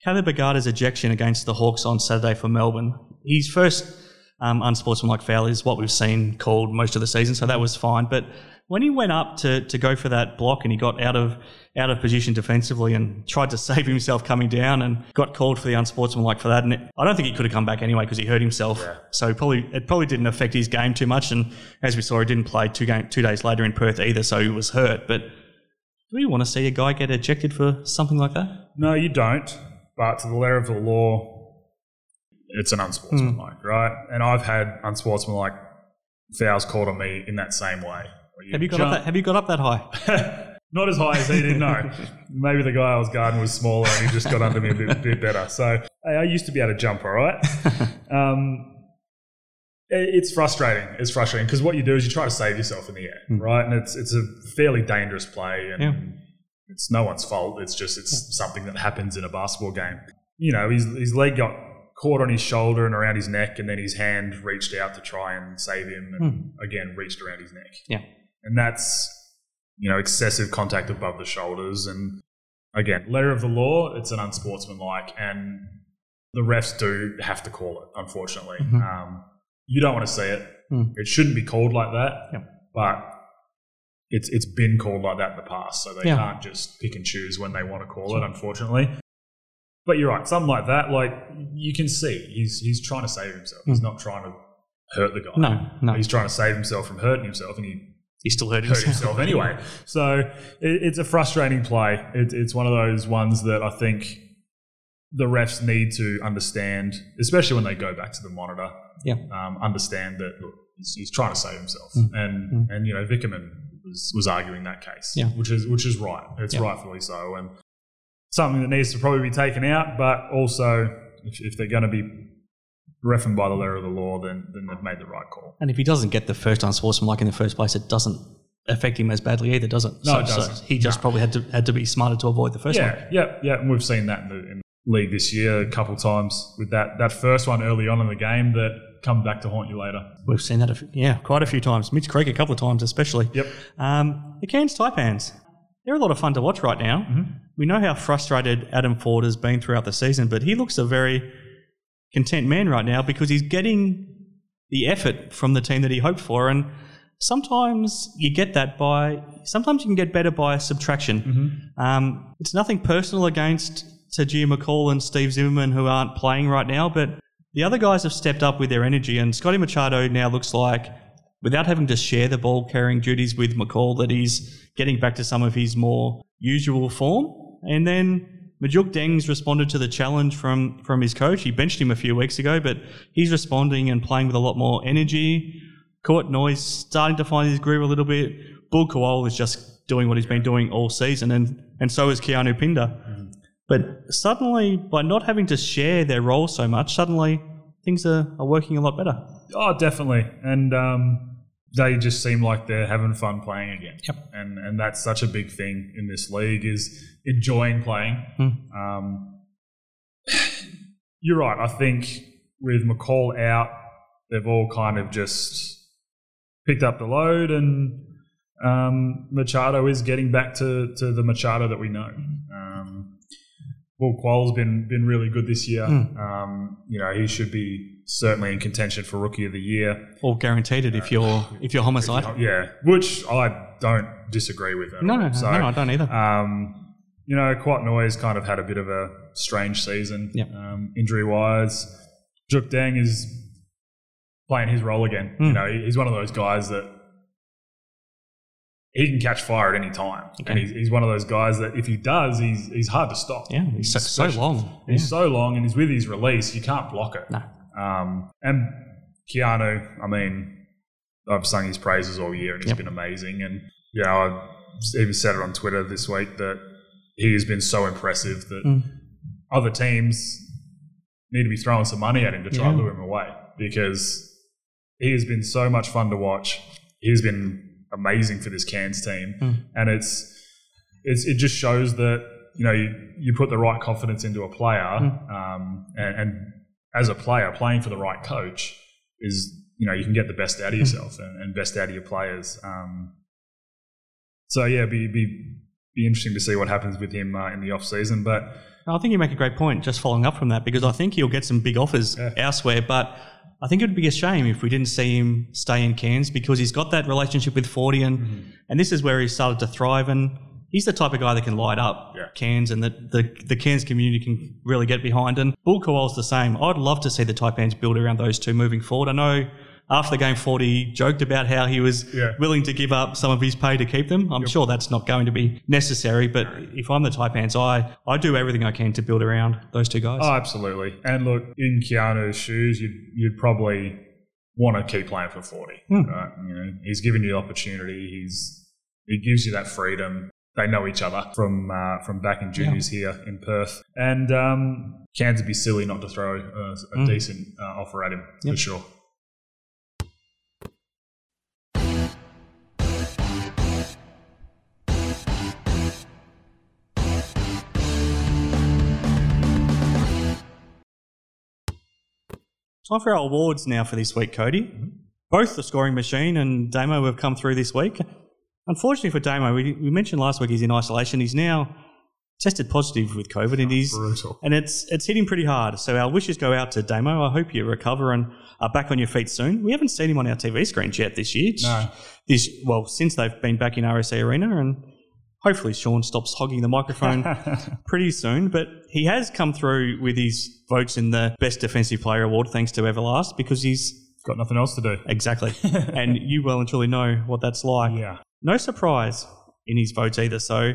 Caleb Agada's ejection against the Hawks on Saturday for Melbourne. His first um, unsportsmanlike foul is what we've seen called most of the season, so that was fine. But when he went up to, to go for that block and he got out of out of position defensively and tried to save himself coming down and got called for the unsportsmanlike for that, and it, I don't think he could have come back anyway because he hurt himself. Yeah. So probably it probably didn't affect his game too much. And as we saw, he didn't play two game two days later in Perth either, so he was hurt. But do we want to see a guy get ejected for something like that? No, you don't. But to the letter of the law, it's an unsportsmanlike, hmm. right? And I've had unsportsmanlike fouls called on me in that same way. Where Have you got jump- up that? Have you got up that high? Not as high as he did, no. Maybe the guy I was guarding was smaller and he just got under me a bit, bit better. So hey, I used to be able to jump, all right? Um, it- it's frustrating. It's frustrating because what you do is you try to save yourself in the air, Hmm. right? And it's it's a fairly dangerous play, and Yeah. it's no one's fault. It's just it's something that happens in a basketball game. You know, his his leg got caught on his shoulder and around his neck, and then his hand reached out to try and save him, and again reached around his neck. Yeah. And that's you know excessive contact above the shoulders, and again, letter of the law, it's an unsportsmanlike, and the refs do have to call it. Unfortunately, Mhm. um, you don't want to see it. Mm. It shouldn't be called like that. But it's it's been called like that in the past, so they Yeah. can't just pick and choose when they want to call it. Unfortunately, but you're right. Something like that, like you can see, he's he's trying to save himself. He's not trying to hurt the guy. Hmm. No, no. he's trying to save himself from hurting himself, and he He still hurt hurt himself. himself anyway. So it, it's a frustrating play. It, it's one of those ones that I think the refs need to understand, especially when they go back to the monitor. Yeah. Um, understand that look, he's, he's trying to save himself, Mm. and Mm. and you know Vickerman was, was arguing that case, Yeah. which is which is right. It's Yeah. rightfully so, and something that needs to probably be taken out. But also, if, if they're going to be reffing by the letter of the law, then then they've made the right call. And if he doesn't get the first unsportsmanlike in the first place, it doesn't affect him as badly either, does it? No, so, it doesn't. he just No. probably had to had to be smarter to avoid the first one. Yeah, yeah, yeah. And we've seen that in the, in the league this year a couple times with that that first one early on in the game that come back to haunt you later. We've seen that, a few, yeah, quite a few times. Mitch Creek a couple of times, especially. Yep. Um, the Cairns Taipans, they're a lot of fun to watch right now. Mm-hmm. We know how frustrated Adam Forde has been throughout the season, but he looks a very content man right now because he's getting the effort from the team that he hoped for. And sometimes you get that by, sometimes you can get better by subtraction. Um, it's nothing personal against Tahjere McCall and Steve Zimmerman who aren't playing right now, but the other guys have stepped up with their energy, and Scotty Machado now looks like, without having to share the ball carrying duties with McCall, that he's getting back to some of his more usual form. And then Majok Deng's responded to the challenge from, from his coach. He benched him a few weeks ago, but he's responding and playing with a lot more energy. Kouat Noi's starting to find his groove a little bit. Bul Kuol is just doing what he's been doing all season, and, and so is Keanu Pinder. But suddenly, by not having to share their role so much, suddenly things are, are working a lot better. Oh, definitely. And um, they just seem like they're having fun playing again. Yep. And and that's such a big thing in this league is enjoying playing. Hmm. Um, you're right. I think with McCall out, they've all kind of just picked up the load, and um, Machado is getting back to, to the Machado that we know. Um, Bul Kuol's been been really good this year. Hmm. Um, you know, he should be certainly in contention for Rookie of the Year. Or guaranteed it if you're if you're homicide. Yeah, which I don't disagree with. at No, all. no, no, So, no, I don't either. um, you know, Kouat Noi's kind of had a bit of a strange season, Yep. um, injury wise. Juk Dang is playing his role again. Hmm. You know, he's one of those guys that he can catch fire at any time, and he's, he's one of those guys that if he does, he's he's hard to stop. yeah, he's so, so long. He's Yeah. so long, and he's with his release, you can't block it. No. Um, and Keanu, I mean, I've sung his praises all year, and he's Yep. been amazing. And you know, I even said it on Twitter this week that he has been so impressive that Mm. other teams need to be throwing some money at him to try Yeah. and lure him away because he has been so much fun to watch. He's been amazing for this Cairns team, Mm. and it's it's it just shows that you know you, you put the right confidence into a player, Mm. um, and, and as a player, playing for the right coach is you know you can get the best out of yourself and, and best out of your players. Um, so yeah, be be be interesting to see what happens with him uh, in the off season, but. I think you make a great point just following up from that because I think he'll get some big offers Yeah. elsewhere, but I think it would be a shame if we didn't see him stay in Cairns because he's got that relationship with Forty and, Mm-hmm. and this is where he started to thrive and he's the type of guy that can light up Yeah. Cairns and that the, the Cairns community can really get behind. And Bul Kuol's the same. I'd love to see the Taipans build around those two moving forward. I know after the game, Forty joked about how he was Yeah. willing to give up some of his pay to keep them. I'm sure that's not going to be necessary, but if I'm the Taipans, I, I do everything I can to build around those two guys. Oh, absolutely. And look, in Keanu's shoes, you'd, you'd probably want to keep playing for 40. Hmm. Right? You know, he's given you the opportunity. He's he gives you that freedom. They know each other from uh, from back in juniors here in Perth. And um, Cairns would be silly not to throw a, a Hmm. decent uh, offer at him Yep. for sure. Time for our awards now for this week, Cody. Both the scoring machine and Damo have come through this week. Unfortunately for Damo, we, we mentioned last week he's in isolation. He's now tested positive with COVID, and he's Brutal. and it's it's hitting pretty hard. So our wishes go out to Damo. I hope you recover and are back on your feet soon. We haven't seen him on our TV screens yet this year. No. This well since they've been back in RAC Arena, and hopefully Sean stops hogging the microphone pretty soon. But he has come through with his votes in the Best Defensive Player Award, thanks to Everlast, because he's Got nothing else to do. exactly, and you well and truly know what that's like. Yeah. No surprise in his votes either. So,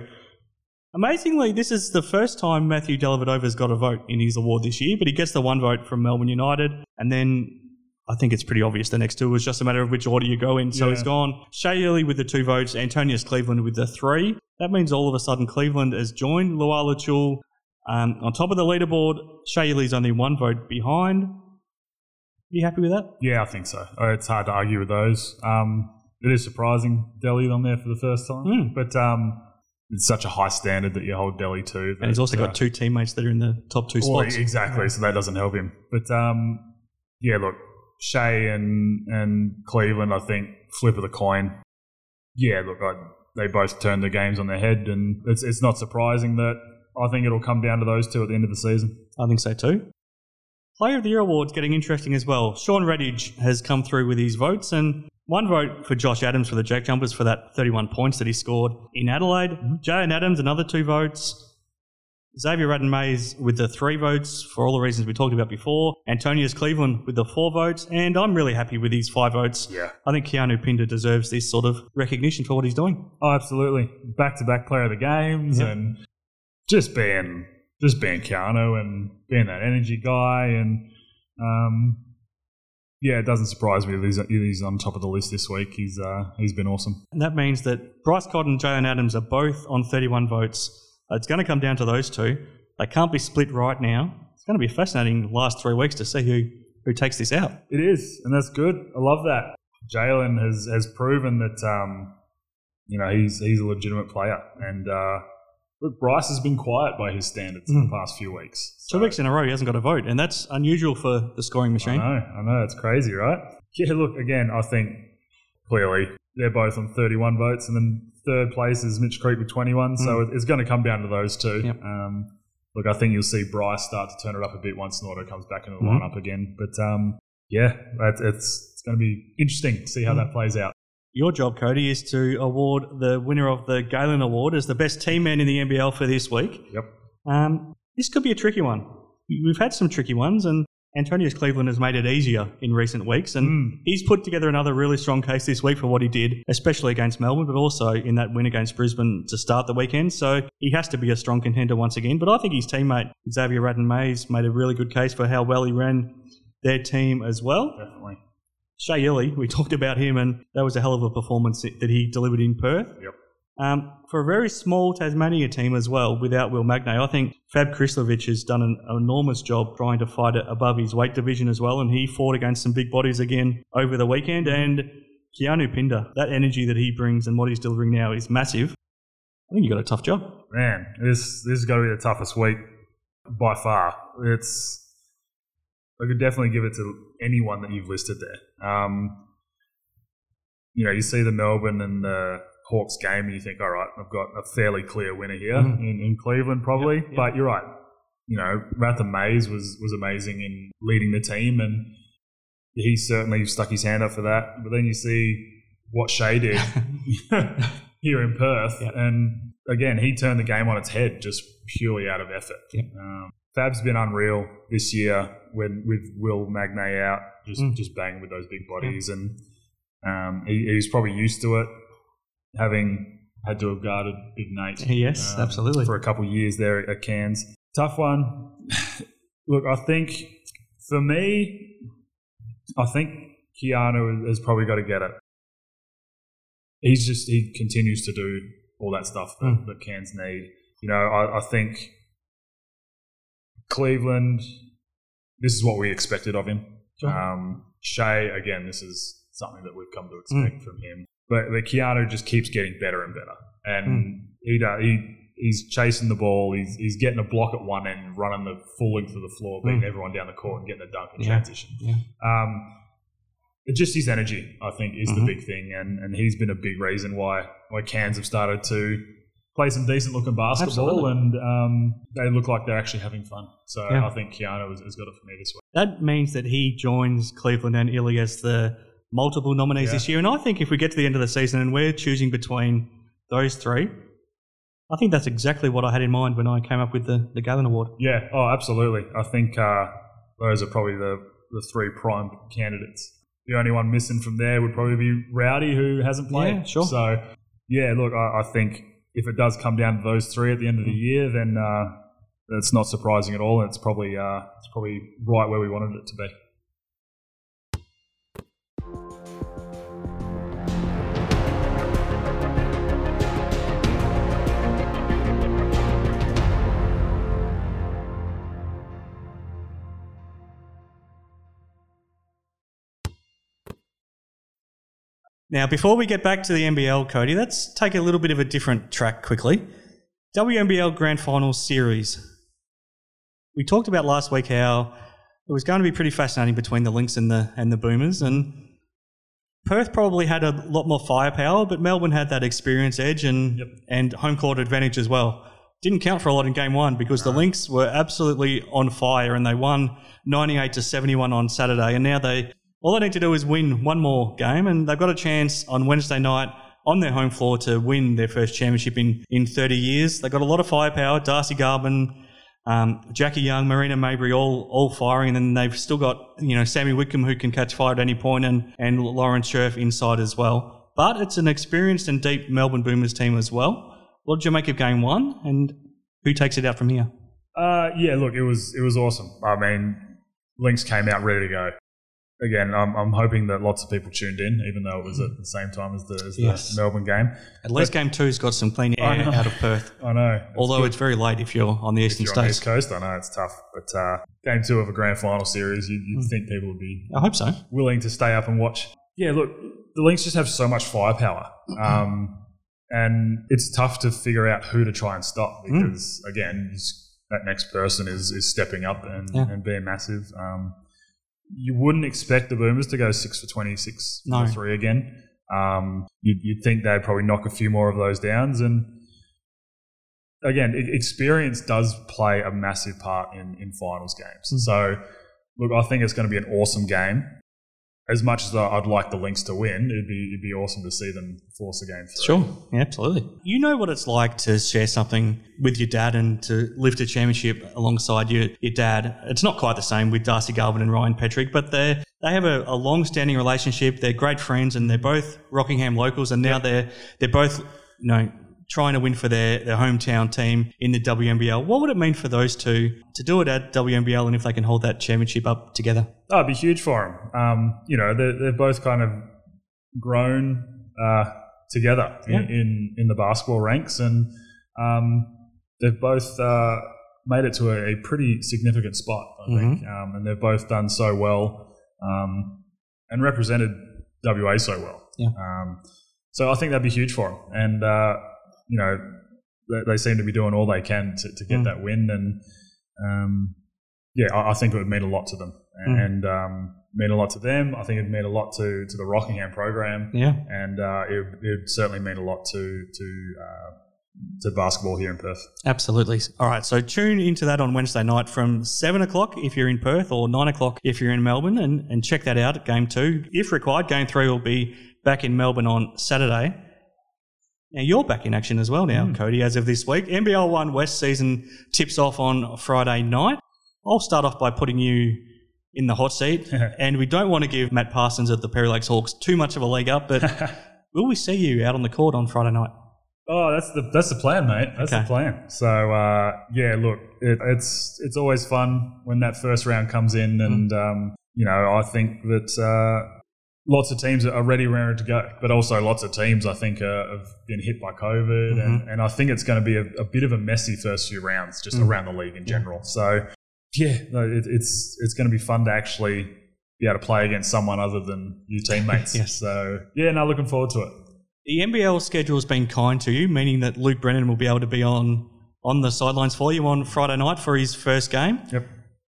amazingly, this is the first time Matthew Dellavedova's got a vote in his award this year, but he gets the one vote from Melbourne United. And then I think it's pretty obvious the next two was just a matter of which order you go in. So Yeah. he's gone Ili with the two votes, Antonius Cleveland with the three. That means all of a sudden Cleveland has joined Lual-Acuil um, on top of the leaderboard. Ili's only one vote behind. You happy with that? Yeah, I think so. Uh, It's hard to argue with those. Um, it is surprising Delly on there for the first time, Mm. but um, it's such a high standard that you hold Delly to. And he's also uh, got two teammates that are in the top two Well, spots. exactly, so that doesn't help him. But um, yeah, look, Shea and and Cleveland, I think flip of the coin. Yeah, look, I, they both turned the games on their head, and it's it's not surprising that I think it'll come down to those two at the end of the season. I think so too. Player of the Year award's getting interesting as well. Sean Redditch has come through with his votes, and one vote for Josh Adams for the Jack Jumpers for that 31 points that he scored in Adelaide. Jalen Adams, another two votes. Xavier Rathan-Mayes with the three votes for all the reasons we talked about before. Antonius Cleveland with the four votes, and I'm really happy with these five votes. Yeah. I think Keanu Pinder deserves this sort of recognition for what he's doing. Oh, absolutely. Back to back player of the games Yep. and just being just being Keanu and being that energy guy and um, yeah, it doesn't surprise me that he's, he's on top of the list this week. He's uh, he's been awesome. And that means that Bryce Cotton and Jalen Adams are both on 31 votes. It's going to come down to those two. They can't be split right now. It's going to be fascinating last three weeks to see who, who takes this out. It is, and that's good. I love that. Jalen has has proven that um, you know he's he's a legitimate player, and uh, look, Bryce has been quiet by his standards in Mm. the past few weeks. Two weeks in a row, he hasn't got a vote, and that's unusual for the scoring machine. I know, I know, it's crazy, right? Yeah, look, again, I think clearly they're both on 31 votes, and then third place is Mitch Creek with 21, so it's going to come down to those two. Hmm. Yep. Um, look, I think you'll see Bryce start to turn it up a bit once Nordo comes back into the Mhm. lineup again. But um, yeah, it's, it's, it's going to be interesting to see how Hmm. that plays out. Your job, Cody, is to award the winner of the Galen Award as the best team man in the NBL for this week. Yep. Um, this could be a tricky one. We've had some tricky ones, and Antonius Cleveland has made it easier in recent weeks, and Mm. he's put together another really strong case this week for what he did, especially against Melbourne, but also in that win against Brisbane to start the weekend. So he has to be a strong contender once again. But I think his teammate Xavier Rathan-Mayes made a really good case for how well he ran their team as well. Definitely. Shea Ili, we talked about him, and that was a hell of a performance that he delivered in Perth. Yep. Um, for a very small Tasmania team as well, without Will Magnay, I think Fab Krslovic has done an enormous job trying to fight it above his weight division as well, and he fought against some big bodies again over the weekend. And Keanu Pinder, that energy that he brings and what he's delivering now is massive. I think you got a tough job. Man, this this is going to be the toughest week by far. It's I could definitely give it to anyone that you've listed there. Um, you know, you see the Melbourne and the Hawks game, and you think, all right, I've got a fairly clear winner here Mhm. in, in Cleveland, probably. Yep, yep. But you're right. You know, Rathan-Mayes was was amazing in leading the team, and he certainly stuck his hand up for that. But then you see what Shea did here in Perth, Yep. and again, he turned the game on its head just purely out of effort. Um, Fab's been unreal this year when with Will Magnay out, just Mm. just banging with those big bodies, and um, he, he's probably used to it, having had to have guarded Big Nate. Yes, um, absolutely. For a couple of years there at Cairns, tough one. Look, I think for me, I think Keanu has probably got to get it. He's just he continues to do all that stuff that, Mm. that Cairns need. You know, I, I think Cleveland. This is what we expected of him. Sure. Um, Shea, again, this is something that we've come to expect from him. But, but Keanu just keeps getting better and better, and he do- he he's chasing the ball. He's he's getting a block at one end, running the full length of the floor, beating Mm. everyone down the court, and getting a dunk in Yeah. transition. Yeah. Um, just his energy, I think, is Mhm. the big thing, and and he's been a big reason why why Cairns have started to play some decent looking basketball, Absolutely. and um, they look like they're actually having fun. So Yeah. I think Keanu has, has got it for me this week. That means that he joins Cleveland and Ili as the multiple nominees Yeah. this year. And I think if we get to the end of the season and we're choosing between those three, I think that's exactly what I had in mind when I came up with the, the Galen Award. Yeah, oh, absolutely. I think uh, those are probably the, the three prime candidates. The only one missing from there would probably be Rowdy, who hasn't played. Yeah, sure. So, yeah, look, I, I think if it does come down to those three at the end of the year, then uh, that's not surprising at all. And it's probably uh, it's probably right where we wanted it to be. Now, before we get back to the NBL, Cody, let's take a little bit of a different track quickly. WNBL Grand Final Series. We talked about last week how it was going to be pretty fascinating between the Lynx and the and the Boomers, and Perth probably had a lot more firepower, but Melbourne had that experience edge and Yep. and home court advantage as well. Didn't count for a lot in game one because the Lynx were absolutely on fire and they won 98 to 71 on Saturday. And now they all they need to do is win one more game, and they've got a chance on Wednesday night on their home floor to win their first championship in, in 30 years. They've got a lot of firepower. Darcee Garbin, um, Jackie Young, Marina Mabrey, all all firing, and then they've still got you know Sami Whitcomb who can catch fire at any point, and and Lauren Scherf inside as well. But it's an experienced and deep Melbourne Boomers team as well. What did you make of game one, and who takes it out from here? Uh, yeah, look, it was it was awesome. I mean, Lynx came out ready to go. Again, I'm, I'm hoping that lots of people tuned in, even though it was at the same time as the, as the Yes. Melbourne game. At least game two's got some clean air out of Perth. I know. It's Although good. it's very late if you're on the if eastern you're on the states. East Coast, I know it's tough. But uh, game two of a grand final series, you'd, Hmm. you'd think people would be I hope so. willing to stay up and watch. Yeah, look, the Lynx just have so much firepower. Um, and it's tough to figure out who to try and stop Mm. because, again, that next person is, is stepping up and, Yeah. and being massive. Um, you wouldn't expect the Boomers to go six for 26 No. for three again. Um, you'd, you'd think they'd probably knock a few more of those downs. And again, experience does play a massive part in, in finals games. Mm. So, look, I think it's going to be an awesome game. As much as I'd like the Lynx to win, it'd be it'd be awesome to see them force a game through. Sure, yeah, absolutely. You know what it's like to share something with your dad and to lift a championship alongside your, your dad. It's not quite the same with Darcee Garbin and Ryan Petrik, but they they have a, a long standing relationship. They're great friends, and they're both Rockingham locals, and now they're they're both you know trying to win for their, their hometown team in the WNBL. What would it mean for those two to do it at WNBL, and if they can hold that championship up together? Oh, it'd be huge for them. Um, you know, they're, they're both kind of grown uh, together Yeah. in, in, in the basketball ranks, and um, they've both uh, made it to a, a pretty significant spot, I think. Um, and they've both done so well um, and represented WA so well. Yeah. Um, so I think that'd be huge for them. And, uh, you know, they, they seem to be doing all they can to, to get Mm. that win. And, um, yeah, I, I think it would mean a lot to them Mm. and um, mean a lot to them. I think it'd mean a lot to, to the Rockingham program, Yeah. and uh, it, it would certainly mean a lot to to uh, to basketball here in Perth. Absolutely. All right. So tune into that on Wednesday night from seven o'clock if you're in Perth or nine o'clock if you're in Melbourne and, and check that out at game two. If required, game three will be back in Melbourne on Saturday. Now you're back in action as well now, Cody, as of this week. NBL One West season tips off on Friday night. I'll start off by putting you in the hot seat. and we don't want to give Matt Parsons at the Perry Lakes Hawks too much of a leg up, but will we see you out on the court on Friday night? Oh, that's the that's the plan, mate. That's Okay. the plan. So uh, yeah, look, it, it's it's always fun when that first round comes in, and um, you know I think that uh, lots of teams are ready, raring to go, but also lots of teams I think uh, have been hit by COVID, and, and I think it's going to be a, a bit of a messy first few rounds just around the league in general. So yeah, no, it, it's it's going to be fun to actually be able to play against someone other than your teammates. Yes. So yeah, no, looking forward to it. The NBL schedule has been kind to you, meaning that Luke Brennan will be able to be on on the sidelines for you on Friday night for his first game. Yep.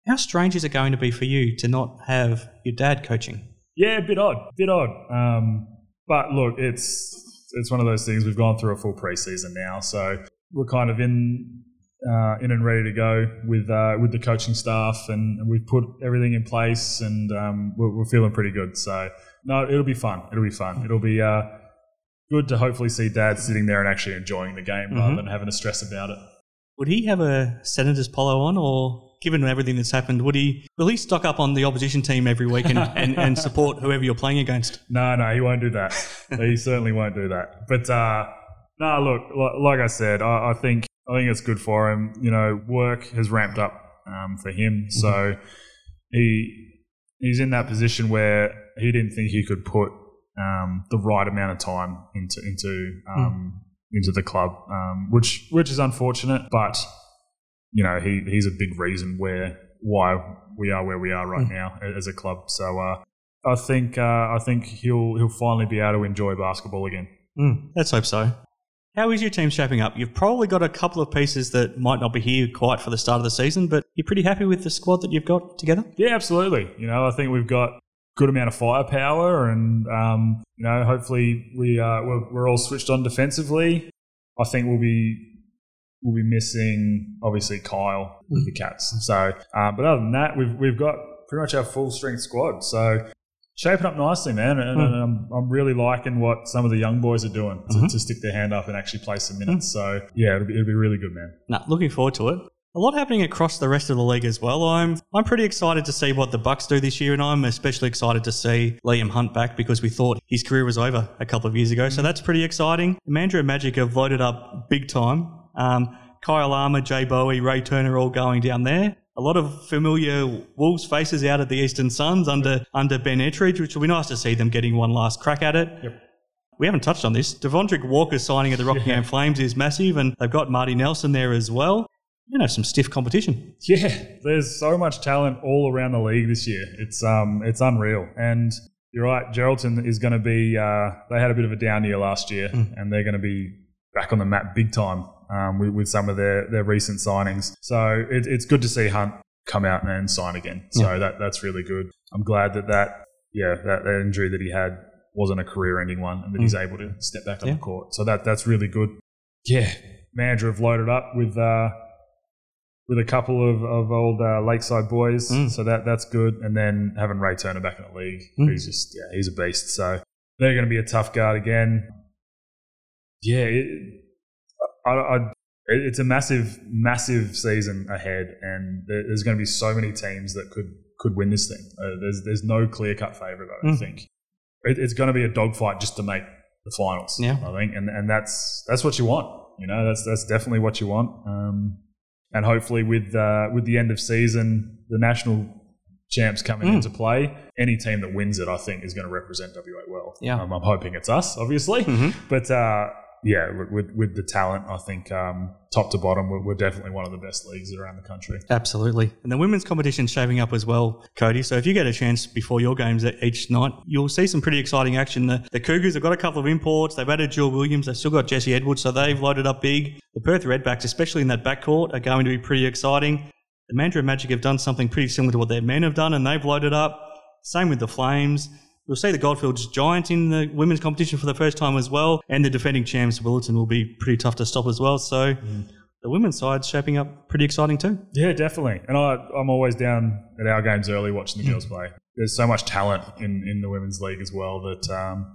How strange is it going to be for you to not have your dad coaching? Yeah, a bit odd, a bit odd. Um, but look, it's it's one of those things. We've gone through a full preseason now, so we're kind of in uh, in and ready to go with uh, with the coaching staff, and, and, we've put everything in place, and um, we're, we're, feeling pretty good. So no, it'll be fun. It'll be fun. It'll be uh, good to hopefully see Dad sitting there and actually enjoying the game mm-hmm. rather than having to stress about it. Would he have a Senators polo on, or given everything that's happened, would he will he stock up on the opposition team every week and, and, and support whoever you're playing against? No, no, he won't do that. he certainly won't do that. But uh, no, look, like I said, I, I, think I think it's good for him. You know, work has ramped up um, for him, mm-hmm. so he he's in that position where he didn't think he could put um, the right amount of time into into um, mm. into the club, um, which which is unfortunate. But you know, he he's a big reason where why we are where we are right mm. now as a club. So uh, I think uh, I think he'll he'll finally be able to enjoy basketball again. Mm, let's hope so. How is your team shaping up? You've probably got a couple of pieces that might not be here quite for the start of the season, but you're pretty happy with the squad that you've got together? Yeah, absolutely. You know, I think we've got good amount of firepower, and um, you know, hopefully we uh, we're, we're, all switched on defensively. I think we'll be we'll be missing obviously Kyle with the Cats. So, uh, but other than that, we've we've got pretty much our full strength squad. So shaping up nicely, man. And, mm. and I'm, I'm, really liking what some of the young boys are doing to, mm-hmm. to, stick their hand up and actually play some minutes. Mm. So yeah, it'll be, it'll be really good, man. Nah, looking forward to it a lot happening across the rest of the league as well. I'm I'm pretty excited to see what the Bucks do this year, and I'm especially excited to see Liam Hunt back because we thought his career was over a couple of years ago. So that's pretty exciting. Mandurah Magic have loaded up big time. Um, Kyle Armour, Jay Bowie, Ray Turner all going down there. A lot of familiar Wolves faces out at the Eastern Suns under under Ben Ettridge, which will be nice to see them getting one last crack at it. Yep. We haven't touched on this. Devondrick Walker signing at the Rockingham yeah. Flames is massive, and they've got Marty Nelson there as well you know some stiff competition. Yeah, there's so much talent all around the league this year. It's um it's unreal. And you're right, Geraldton is going to be. Uh, they had a bit of a down year last year, mm. and they're going to be back on the map big time um, with, with, some of their their recent signings. So it, it's good to see Hunt come out and sign again. So yeah. that that's really good. I'm glad that that yeah that, that injury that he had wasn't a career-ending one, and that mm. he's able to step back on yeah. the court. So that that's really good. Yeah, Mandurah have loaded up with. Uh, with a couple of, of old uh, Lakeside boys. Mm. So that that's good. And then having Ray Turner back in the league, mm. he's just yeah, he's a beast. So they're going to be a tough guard again. Yeah, it, I, I, it's a massive, massive season ahead, and there's going to be so many teams that could could win this thing. Uh, there's there's no clear cut favorite. I don't mm. think it, it's going to be a dogfight just to make the finals. Yeah, I think, and and that's that's what you want. You know, that's that's definitely what you want. Um, and hopefully with uh, with the end of season, the national champs coming mm. into play, any team that wins it, I think, is going to represent WA well. Yeah, um, I'm hoping it's us, obviously, mm-hmm. but uh, yeah, with with the talent, I think um, top to bottom, we're, we're, definitely one of the best leagues around the country. Absolutely, and the women's competition's shaping up as well, Cody. So if you get a chance before your games each night, you'll see some pretty exciting action. The, the Cougars have got a couple of imports. They've added Jill Williams. They've still got Jesse Edwards, so they've loaded up big. The Perth Redbacks, especially in that backcourt, are going to be pretty exciting. The Mandurah Magic have done something pretty similar to what their men have done, and they've loaded up. Same with the Flames. We'll see the Goldfields giant in the women's competition for the first time as well, and the defending champs Willetton will be pretty tough to stop as well. So mm. the women's side's shaping up pretty exciting too. Yeah, definitely. And I, I'm always down at our games early watching the girls play. There's so much talent in, in the women's league as well that um,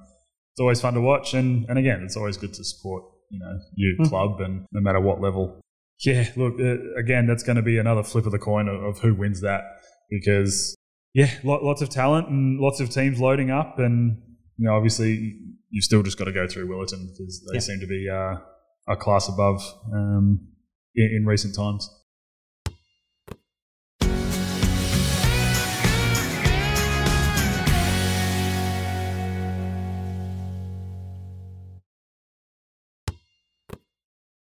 it's always fun to watch. And, and again, it's always good to support you know your mm. club and no matter what level. Yeah, look, uh, again, that's going to be another flip of the coin of, of who wins that because yeah, lots of talent and lots of teams loading up, and you know, obviously, you've still just got to go through Willetton because they seem to be uh, a class above um, in, in recent times.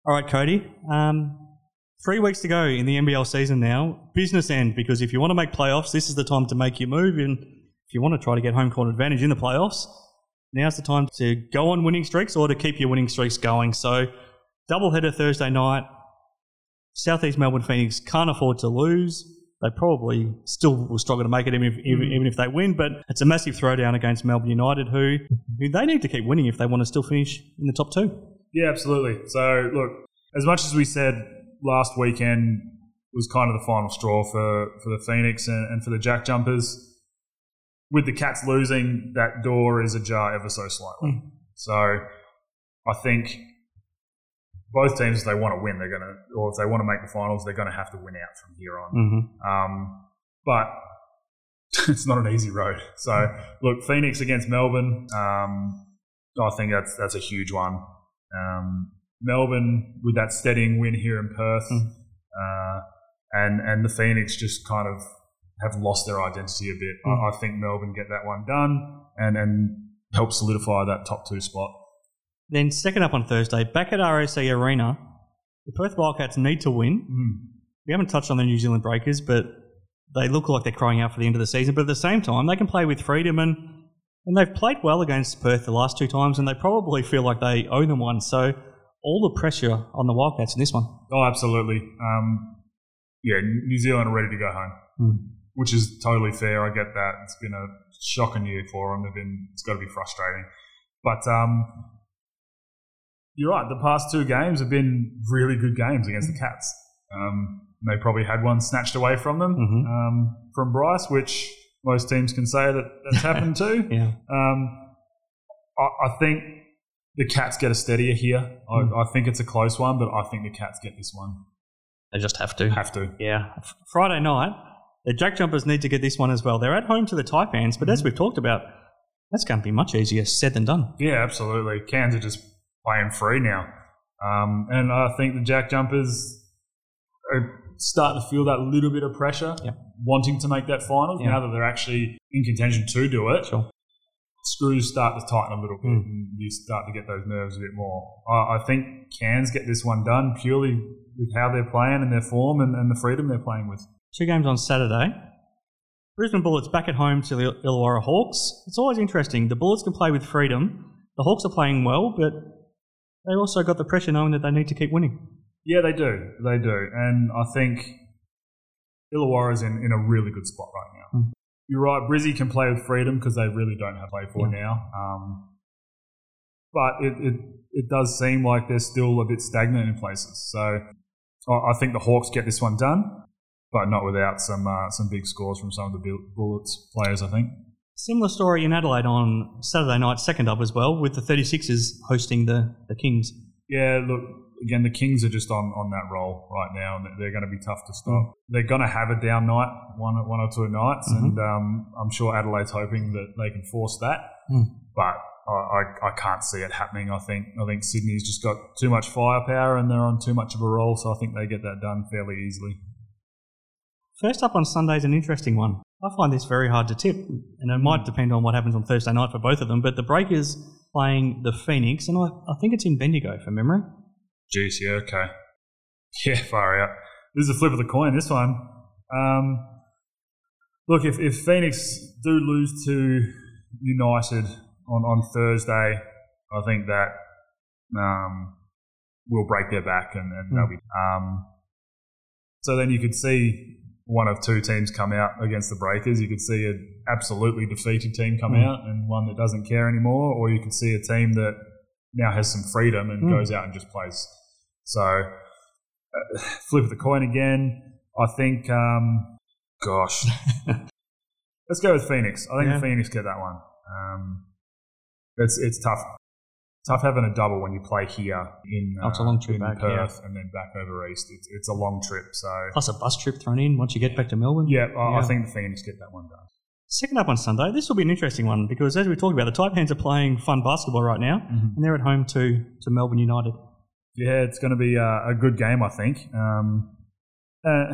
All right, Cody. Um, Three weeks to go in the NBL season now. Business end, because if you want to make playoffs, this is the time to make your move. And if you want to try to get home court advantage in the playoffs, now's the time to go on winning streaks or to keep your winning streaks going. So, double header Thursday night. Southeast Melbourne Phoenix can't afford to lose. they probably still will struggle to make it, even if, even, Mm. even if they win. But it's a massive throwdown against Melbourne United, who, who they need to keep winning if they want to still finish in the top two. Yeah, absolutely. So, look, as much as we said last weekend was kind of the final straw for, for the Phoenix and, and for the Jack Jumpers, with the Cats losing, that door is ajar ever so slightly. So, I think both teams, if they want to win, they're going to, or if they want to make the finals, they're going to have to win out from here on. Mm-hmm. Um, but it's not an easy road. So look, Phoenix against Melbourne. Um, I think that's that's a huge one. Um, Melbourne with that steadying win here in Perth, Mm. uh, and and the Phoenix just kind of have lost their identity a bit. I, I think Melbourne get that one done and and help solidify that top two spot. Then second up on Thursday, back at RAC Arena, the Perth Wildcats need to win. We haven't touched on the New Zealand Breakers, but they look like they're crying out for the end of the season. But at the same time, they can play with freedom and and they've played well against Perth the last two times, and they probably feel like they owe them one. So all the pressure on the Wildcats in this one. Oh, absolutely. Um, yeah, New Zealand are ready to go home. Hmm. which is totally fair. I get that. It's been a shocking year for them. They've been, it's got to be frustrating. But um, you're right. The past two games have been really good games against the Cats. Um, they probably had one snatched away from them Mhm. um, from Bryce, which most teams can say that that's happened to. Yeah. Um, I, I think the Cats get a steadier here. I, Mm. I think it's a close one, but I think the Cats get this one. They just have to. Have to. Yeah. Friday night, the Jack Jumpers need to get this one as well. They're at home to the Taipans, but as we've talked about, that's going to be much easier said than done. Yeah, absolutely. Cairns are just playing free now. Um, and I think the Jack Jumpers are starting to feel that little bit of pressure, Yep. wanting to make that finals Yeah. now that they're actually in contention to do it. Sure. Screws start to tighten a little bit Mm. and you start to get those nerves a bit more. I, I think Cairns get this one done purely with how they're playing and their form and, and the freedom they're playing with. Two games on Saturday. Brisbane Bullets back at home to the Illawarra Hawks. It's always interesting. The Bullets can play with freedom. The Hawks are playing well, but they also got the pressure knowing that they need to keep winning. Yeah, they do. They do. And I think Illawarra's in, in a really good spot right now. Mm. You're right, Brizzy can play with freedom because they really don't have play for Yeah. now. Um, but it, it, it does seem like they're still a bit stagnant in places. So I, I think the Hawks get this one done, but not without some uh, some big scores from some of the Bullets players, I think. Similar story in Adelaide on Saturday night, second up as well, with the 36ers hosting the, the Kings. Yeah, look, again, the Kings are just on, on that roll right now, and they're going to be tough to stop. They're going to have a down night, one one or two nights, Mhm. and um, I'm sure Adelaide's hoping that they can force that. Mm. But I, I, I can't see it happening. I think I think Sydney's just got too much firepower, and they're on too much of a roll, so I think they get that done fairly easily. First up on Sunday is an interesting one. I find this very hard to tip, and it might depend on what happens on Thursday night for both of them. But the Breakers playing the Phoenix, and I, I think it's in Bendigo for memory. Jeez, yeah, okay. Yeah, far out. This is a flip of the coin, this one. Um, look, if, if Phoenix do lose to United on, on Thursday, I think that um, will break their back and, and they'll be. Um, so then you could see one of two teams come out against the Breakers. You could see an absolutely defeated team come Mm. out and one that doesn't care anymore, or you could see a team that now has some freedom and Mm. goes out and just plays. So, uh, flip the coin again. I think, um, gosh, let's go with Phoenix. I think Yeah. Phoenix get that one. Um, it's it's tough. Tough having a double when you play here in, it's a long trip in back, Perth and then back over east. It's, it's a long trip. So Plus a bus trip thrown in once you get back to Melbourne. yeah, I, Yeah. I think the Phoenix get that one done. Second up on Sunday, this will be an interesting one because as we talked about, the Taipans are playing fun basketball right now, and they're at home to, to Melbourne United. Yeah, it's going to be a, a good game, I think. Um, uh,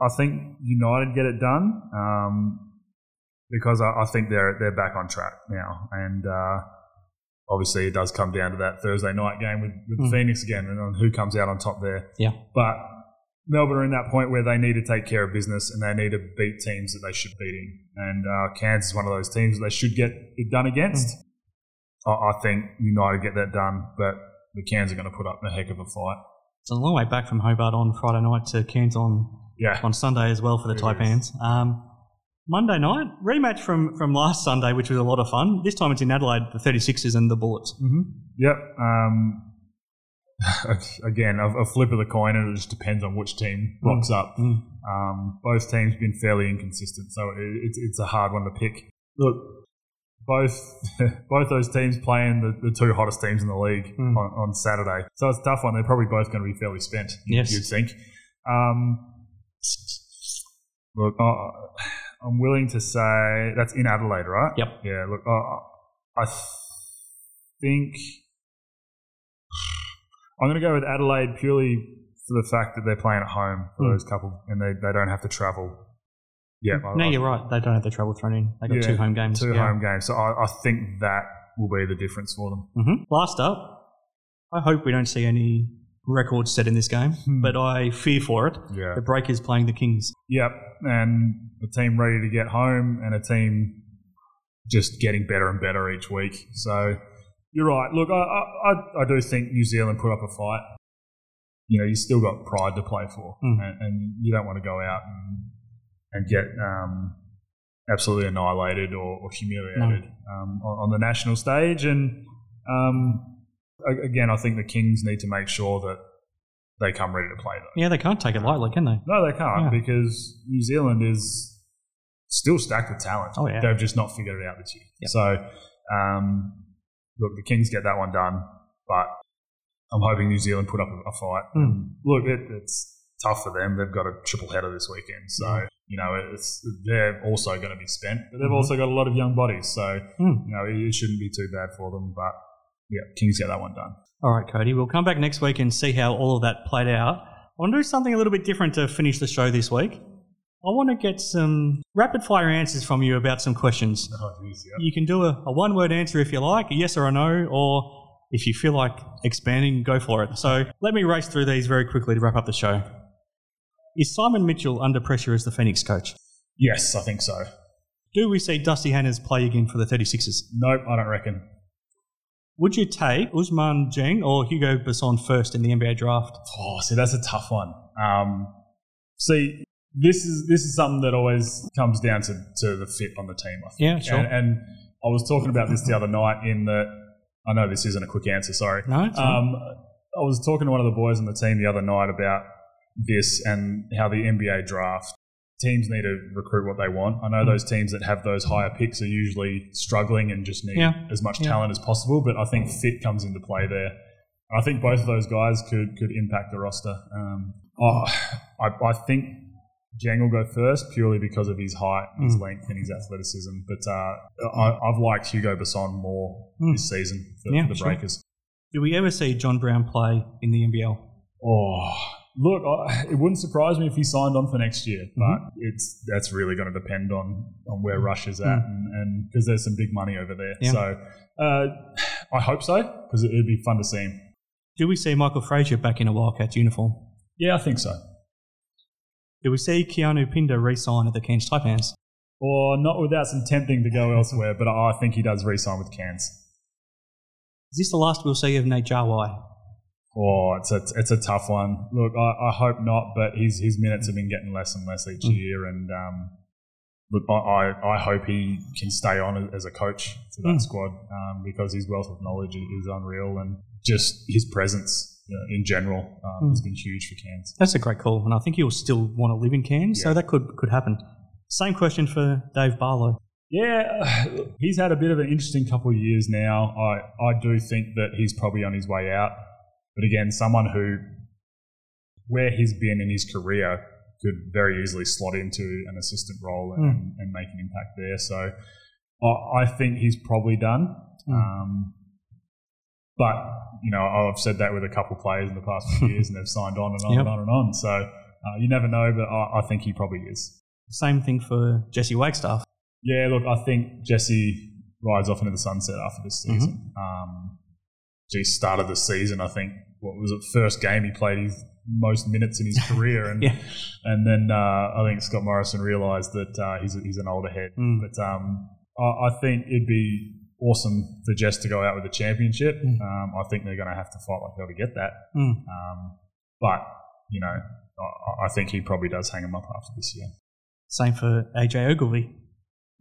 I think United get it done um, because I, I think they're they're back on track now, and uh, obviously it does come down to that Thursday night game with, with Mm. Phoenix again, and on who comes out on top there. Yeah. but Melbourne are in that point where they need to take care of business and they need to beat teams that they should be beating, and uh, Cairns is one of those teams that they should get it done against. I, I think United get that done, but the Cairns are going to put up a heck of a fight. It's a long way back from Hobart on Friday night to Cairns on Yeah. on Sunday as well for the It Taipans. Um, Monday night, rematch from, from last Sunday, which was a lot of fun. This time it's in Adelaide, the 36ers and the Bullets. Mm-hmm. Yep. Um, again, a, a flip of the coin, and it just depends on which team rocks up. Mm. Um, both teams been fairly inconsistent, so it, it's it's a hard one to pick. Look, both both those teams playing the, the two hottest teams in the league Mm. on, on Saturday, so it's a tough one. They're probably both going to be fairly spent. Yes. you'd think. Um, look, I, I'm willing to say that's in Adelaide, right? Yep. Yeah. Look, I, I think I'm going to go with Adelaide purely for the fact that they're playing at home for Hmm. those couple, and they, they don't have to travel. Yeah, I- No, I- you're right. They don't have the travel thrown in. They got Yeah, two home games. Two Yeah. home games, so I, I think that will be the difference for them. hmm Last up, I hope we don't see any records set in this game, Hmm. but I fear for it. Yeah. The Breakers playing the Kings. Yep, and a team ready to get home, and a team just getting better and better each week. So you're right. Look, I I, I- I do think New Zealand put up a fight. You know, you still got pride to play for, Mm. and, and you don't want to go out and and get um, absolutely annihilated or, or humiliated um, on, on the national stage. And um, again, I think the Kings need to make sure that they come ready to play. Though. Yeah, they can't take it lightly, can they? No, they can't Yeah. because New Zealand is still stacked with talent. Oh, yeah. They've just not figured it out this year. Yep. So, um, look, the Kings get that one done, but I'm hoping New Zealand put up a, a fight. Mm. Look, it, it's tough for them. They've got a triple header this weekend, so you know it's they're also going to be spent, but they've Mhm. also got a lot of young bodies, so Mm. you know it, it shouldn't be too bad for them. But yeah, Kings get that one done. All right, Cody. We'll come back next week and see how all of that played out. I want to do something a little bit different to finish the show this week. I want to get some rapid fire answers from you about some questions. Oh, geez, yeah. You can do a, a one word answer if you like, a yes or a no, or if you feel like expanding, go for it. So let me race through these very quickly to wrap up the show. Is Simon Mitchell under pressure as the Phoenix coach? Yes, I think so. Do we see Dusty Hannahs play again for the 36ers? Nope, I don't reckon. Would you take Ousmane Dieng or Hugo Besson first in the NBA draft? Oh, see, that's a tough one. Um, see, this is this is something that always comes down to, to the fit on the team. I think. Yeah, sure. And, and I was talking about this the other night. In that, I know this isn't a quick answer. Sorry. No. Um, I was talking to one of the boys on the team the other night about this and how the NBA draft teams need to recruit what they want. I know Mm. those teams that have those higher picks are usually struggling and just need Yeah. as much Yeah. talent as possible, but I think fit comes into play there. I think both of those guys could could impact the roster. Um, oh, I, I think Dieng will go first purely because of his height, his Mm. length, and his athleticism. But uh, I, I've liked Hugo Besson more Mm. this season for, Yeah, for the sure. Breakers. Do we ever see John Brown play in the NBL? Oh, look, I, it wouldn't surprise me if he signed on for next year, but it's that's really going to depend on on where Rush is at, Mm. and because there's some big money over there. Yeah. So uh, I hope so because it'd be fun to see him. Do we see Michael Frazier back in a Wildcats uniform? Yeah, I think so. Do we see Keanu Pinder re-sign at the Cairns Taipans? Or not without some tempting to go elsewhere, but I think he does re-sign with Cairns. Is this the last we'll see of Nate Jawai? Oh, it's a it's a tough one. Look, I, I hope not, but his his minutes have been getting less and less each Mm. year, and um, look, I, I hope he can stay on as a coach to that Mm. squad um, because his wealth of knowledge is unreal, and just his presence in general um, Mm. has been huge for Cairns. That's a great call, and I think he'll still want to live in Cairns, so that could could happen. Same question for Dave Barlow. Yeah, he's had a bit of an interesting couple of years now. I, I do think that he's probably on his way out. But again, someone who, where he's been in his career, could very easily slot into an assistant role and, Mm. and make an impact there. So I, I think he's probably done. Mm. Um, but, you know, I've said that with a couple of players in the past few years and they've signed on and on Yep. and on and on. So uh, you never know, but I, I think he probably is. Same thing for Jesse Wagstaff. Yeah, look, I think Jesse rides off into the sunset after this Mm-hmm. season. Um, gee, started the season, I think, what was it, first game he played his most minutes in his career. And Yeah. and then uh, I think Scott Morrison realised that uh, he's, he's an older head. Mm. But um, I, I think it'd be awesome for Jess to go out with a championship. Mm. Um, I think they're going to have to fight like hell to get that. Mm. Um, but you know, I, I think he probably does hang him up after this year. Same for AJ Ogilvy.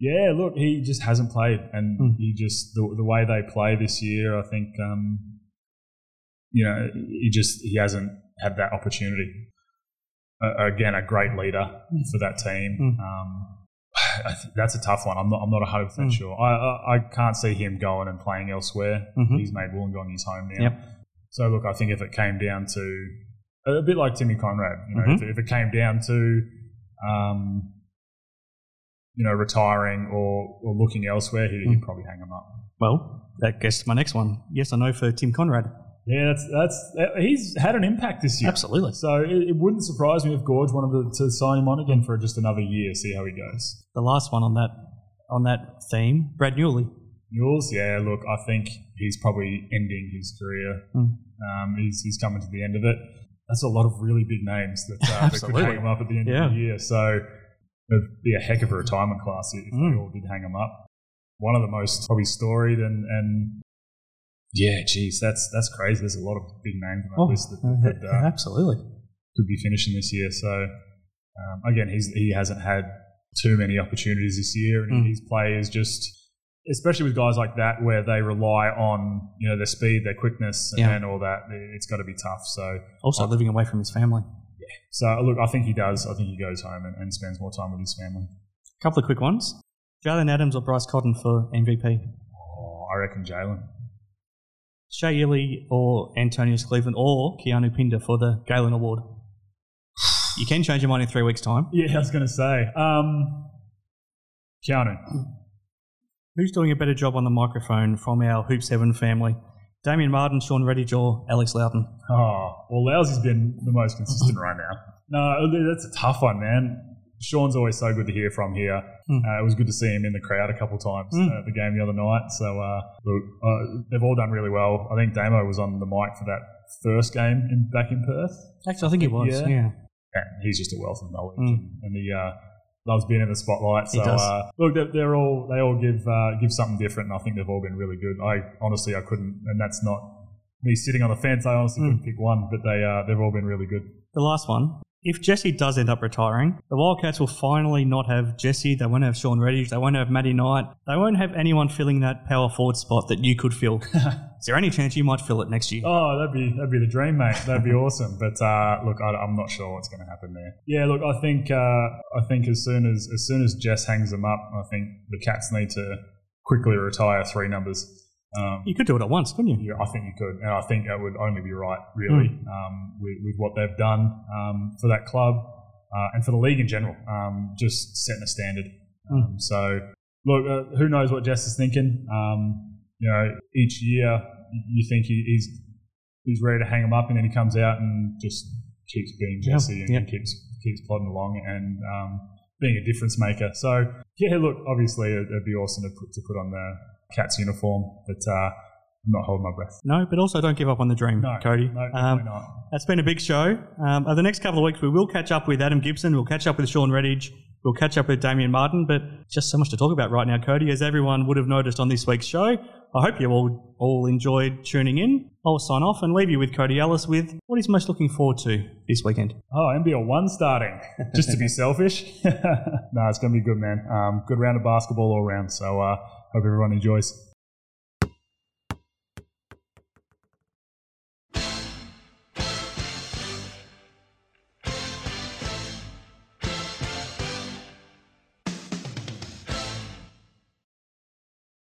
Yeah, look, he just hasn't played, and Mm. he just the, the way they play this year, I think, um, you know, he just he hasn't had that opportunity. Uh, again, a great leader for that team. Mm. Um, I th- that's a tough one. I'm not. I'm not 100 percent Mm. sure. I, I I can't see him going and playing elsewhere. Mhm. He's made Wollongong his home now. Yep. So look, I think if it came down to a bit like Timmy Coenraad, you know, Mhm. if, if it came down to um, you know retiring or, or looking elsewhere, he, he'd Mm. probably hang him up. Well, that gets my next one. Yes I know for Tim Coenraad? Yeah, that's that's he's had an impact this year. Absolutely. So it, it wouldn't surprise me if Goorj wanted to, to sign him on again for just another year, see how he goes. The last one on that on that theme, Brad Newley. Mules, yeah, look, I think he's probably ending his career. Mm. Um, he's, he's coming to the end of it. That's a lot of really big names that, uh, that could hang him up at the end Yeah. of the year. So it'd be a heck of a retirement class if Mm. all did hang him up. One of the most probably storied and, and yeah, geez, that's that's crazy. There's a lot of big names on that list that, that could, uh, absolutely. could be finishing this year. So um, again, he's he hasn't had too many opportunities this year, and Mm. his play is just, especially with guys like that, where they rely on you know their speed, their quickness, Yeah. and all that. It's got to be tough. So Also living away from his family. So look, I think he does. I think he goes home and, and spends more time with his family. A couple of quick ones. Jalen Adams or Bryce Cotton for MVP? Oh, I reckon Jalen. Shea Ili or Antonius Cleveland or Keanu Pinder for the Galen Award? You can change your mind in three weeks' time. Yeah, I was going to say um, Keanu. Who's doing a better job on the microphone from our Hoop 7 family? Damian Martin, Sean or Alex Loudon? Oh, well, Lousy's been the most consistent right now. No, that's a tough one, man. Sean's always so good to hear from here. Hmm. Uh, it was good to see him in the crowd a couple times uh, at the game the other night. So, uh, look, uh, they've all done really well. I think Damo was on the mic for that first game in, back in Perth. Actually, I think he was. Yeah. Yeah. And he's just a wealth of knowledge, Hmm. and, and he uh, loves being in the spotlight. So, uh, look, they're, they're all they all give uh, give something different, and I think they've all been really good. I honestly, I couldn't, and that's not me sitting on the fence. I honestly Hmm. couldn't pick one, but they uh, they've all been really good. The last one. If Jesse does end up retiring, the Wildcats will finally not have Jesse. They won't have Shawn Redhage. They won't have Matty Knight. They won't have anyone filling that power forward spot that you could fill. Is there any chance you might fill it next year? Oh, that'd be that'd be the dream, mate. That'd be awesome. But uh, look, I, I'm not sure what's going to happen there. Yeah, look, I think uh, I think as soon as as soon as Jess hangs them up, I think the Cats need to quickly retire three numbers. Um, You could do it at once, couldn't you? yeah, I think you could, and I think that would only be right, really, um, with, with what they've done um, for that club uh, and for the league in general. Um, just setting a standard. Um, so, look, uh, who knows what Jess is thinking? You know, each year you think he, he's he's ready to hang him up, and then he comes out and just keeps being Yeah, Jesse and yeah. keeps keeps plodding along and um, being a difference maker. So, yeah, look, obviously it'd, it'd be awesome to put to put on the Cats uniform, but uh, I'm not holding my breath. No, but also don't give up on the dream, No, Cody. No, Um, not. That's been a big show. Um, over the next couple of weeks, we will catch up with Adam Gibson. We'll catch up with Shawn Redhage. We'll catch up with Damian Martin. But just so much to talk about right now, Cody. As everyone would have noticed on this week's show, I hope you all all enjoyed tuning in. I'll sign off and leave you with Cody Ellis with what he's most looking forward to this weekend. Oh, NBL one starting, just to be selfish. no, it's going to be good, man. Um, good round of basketball all round. So, uh, hope everyone enjoys.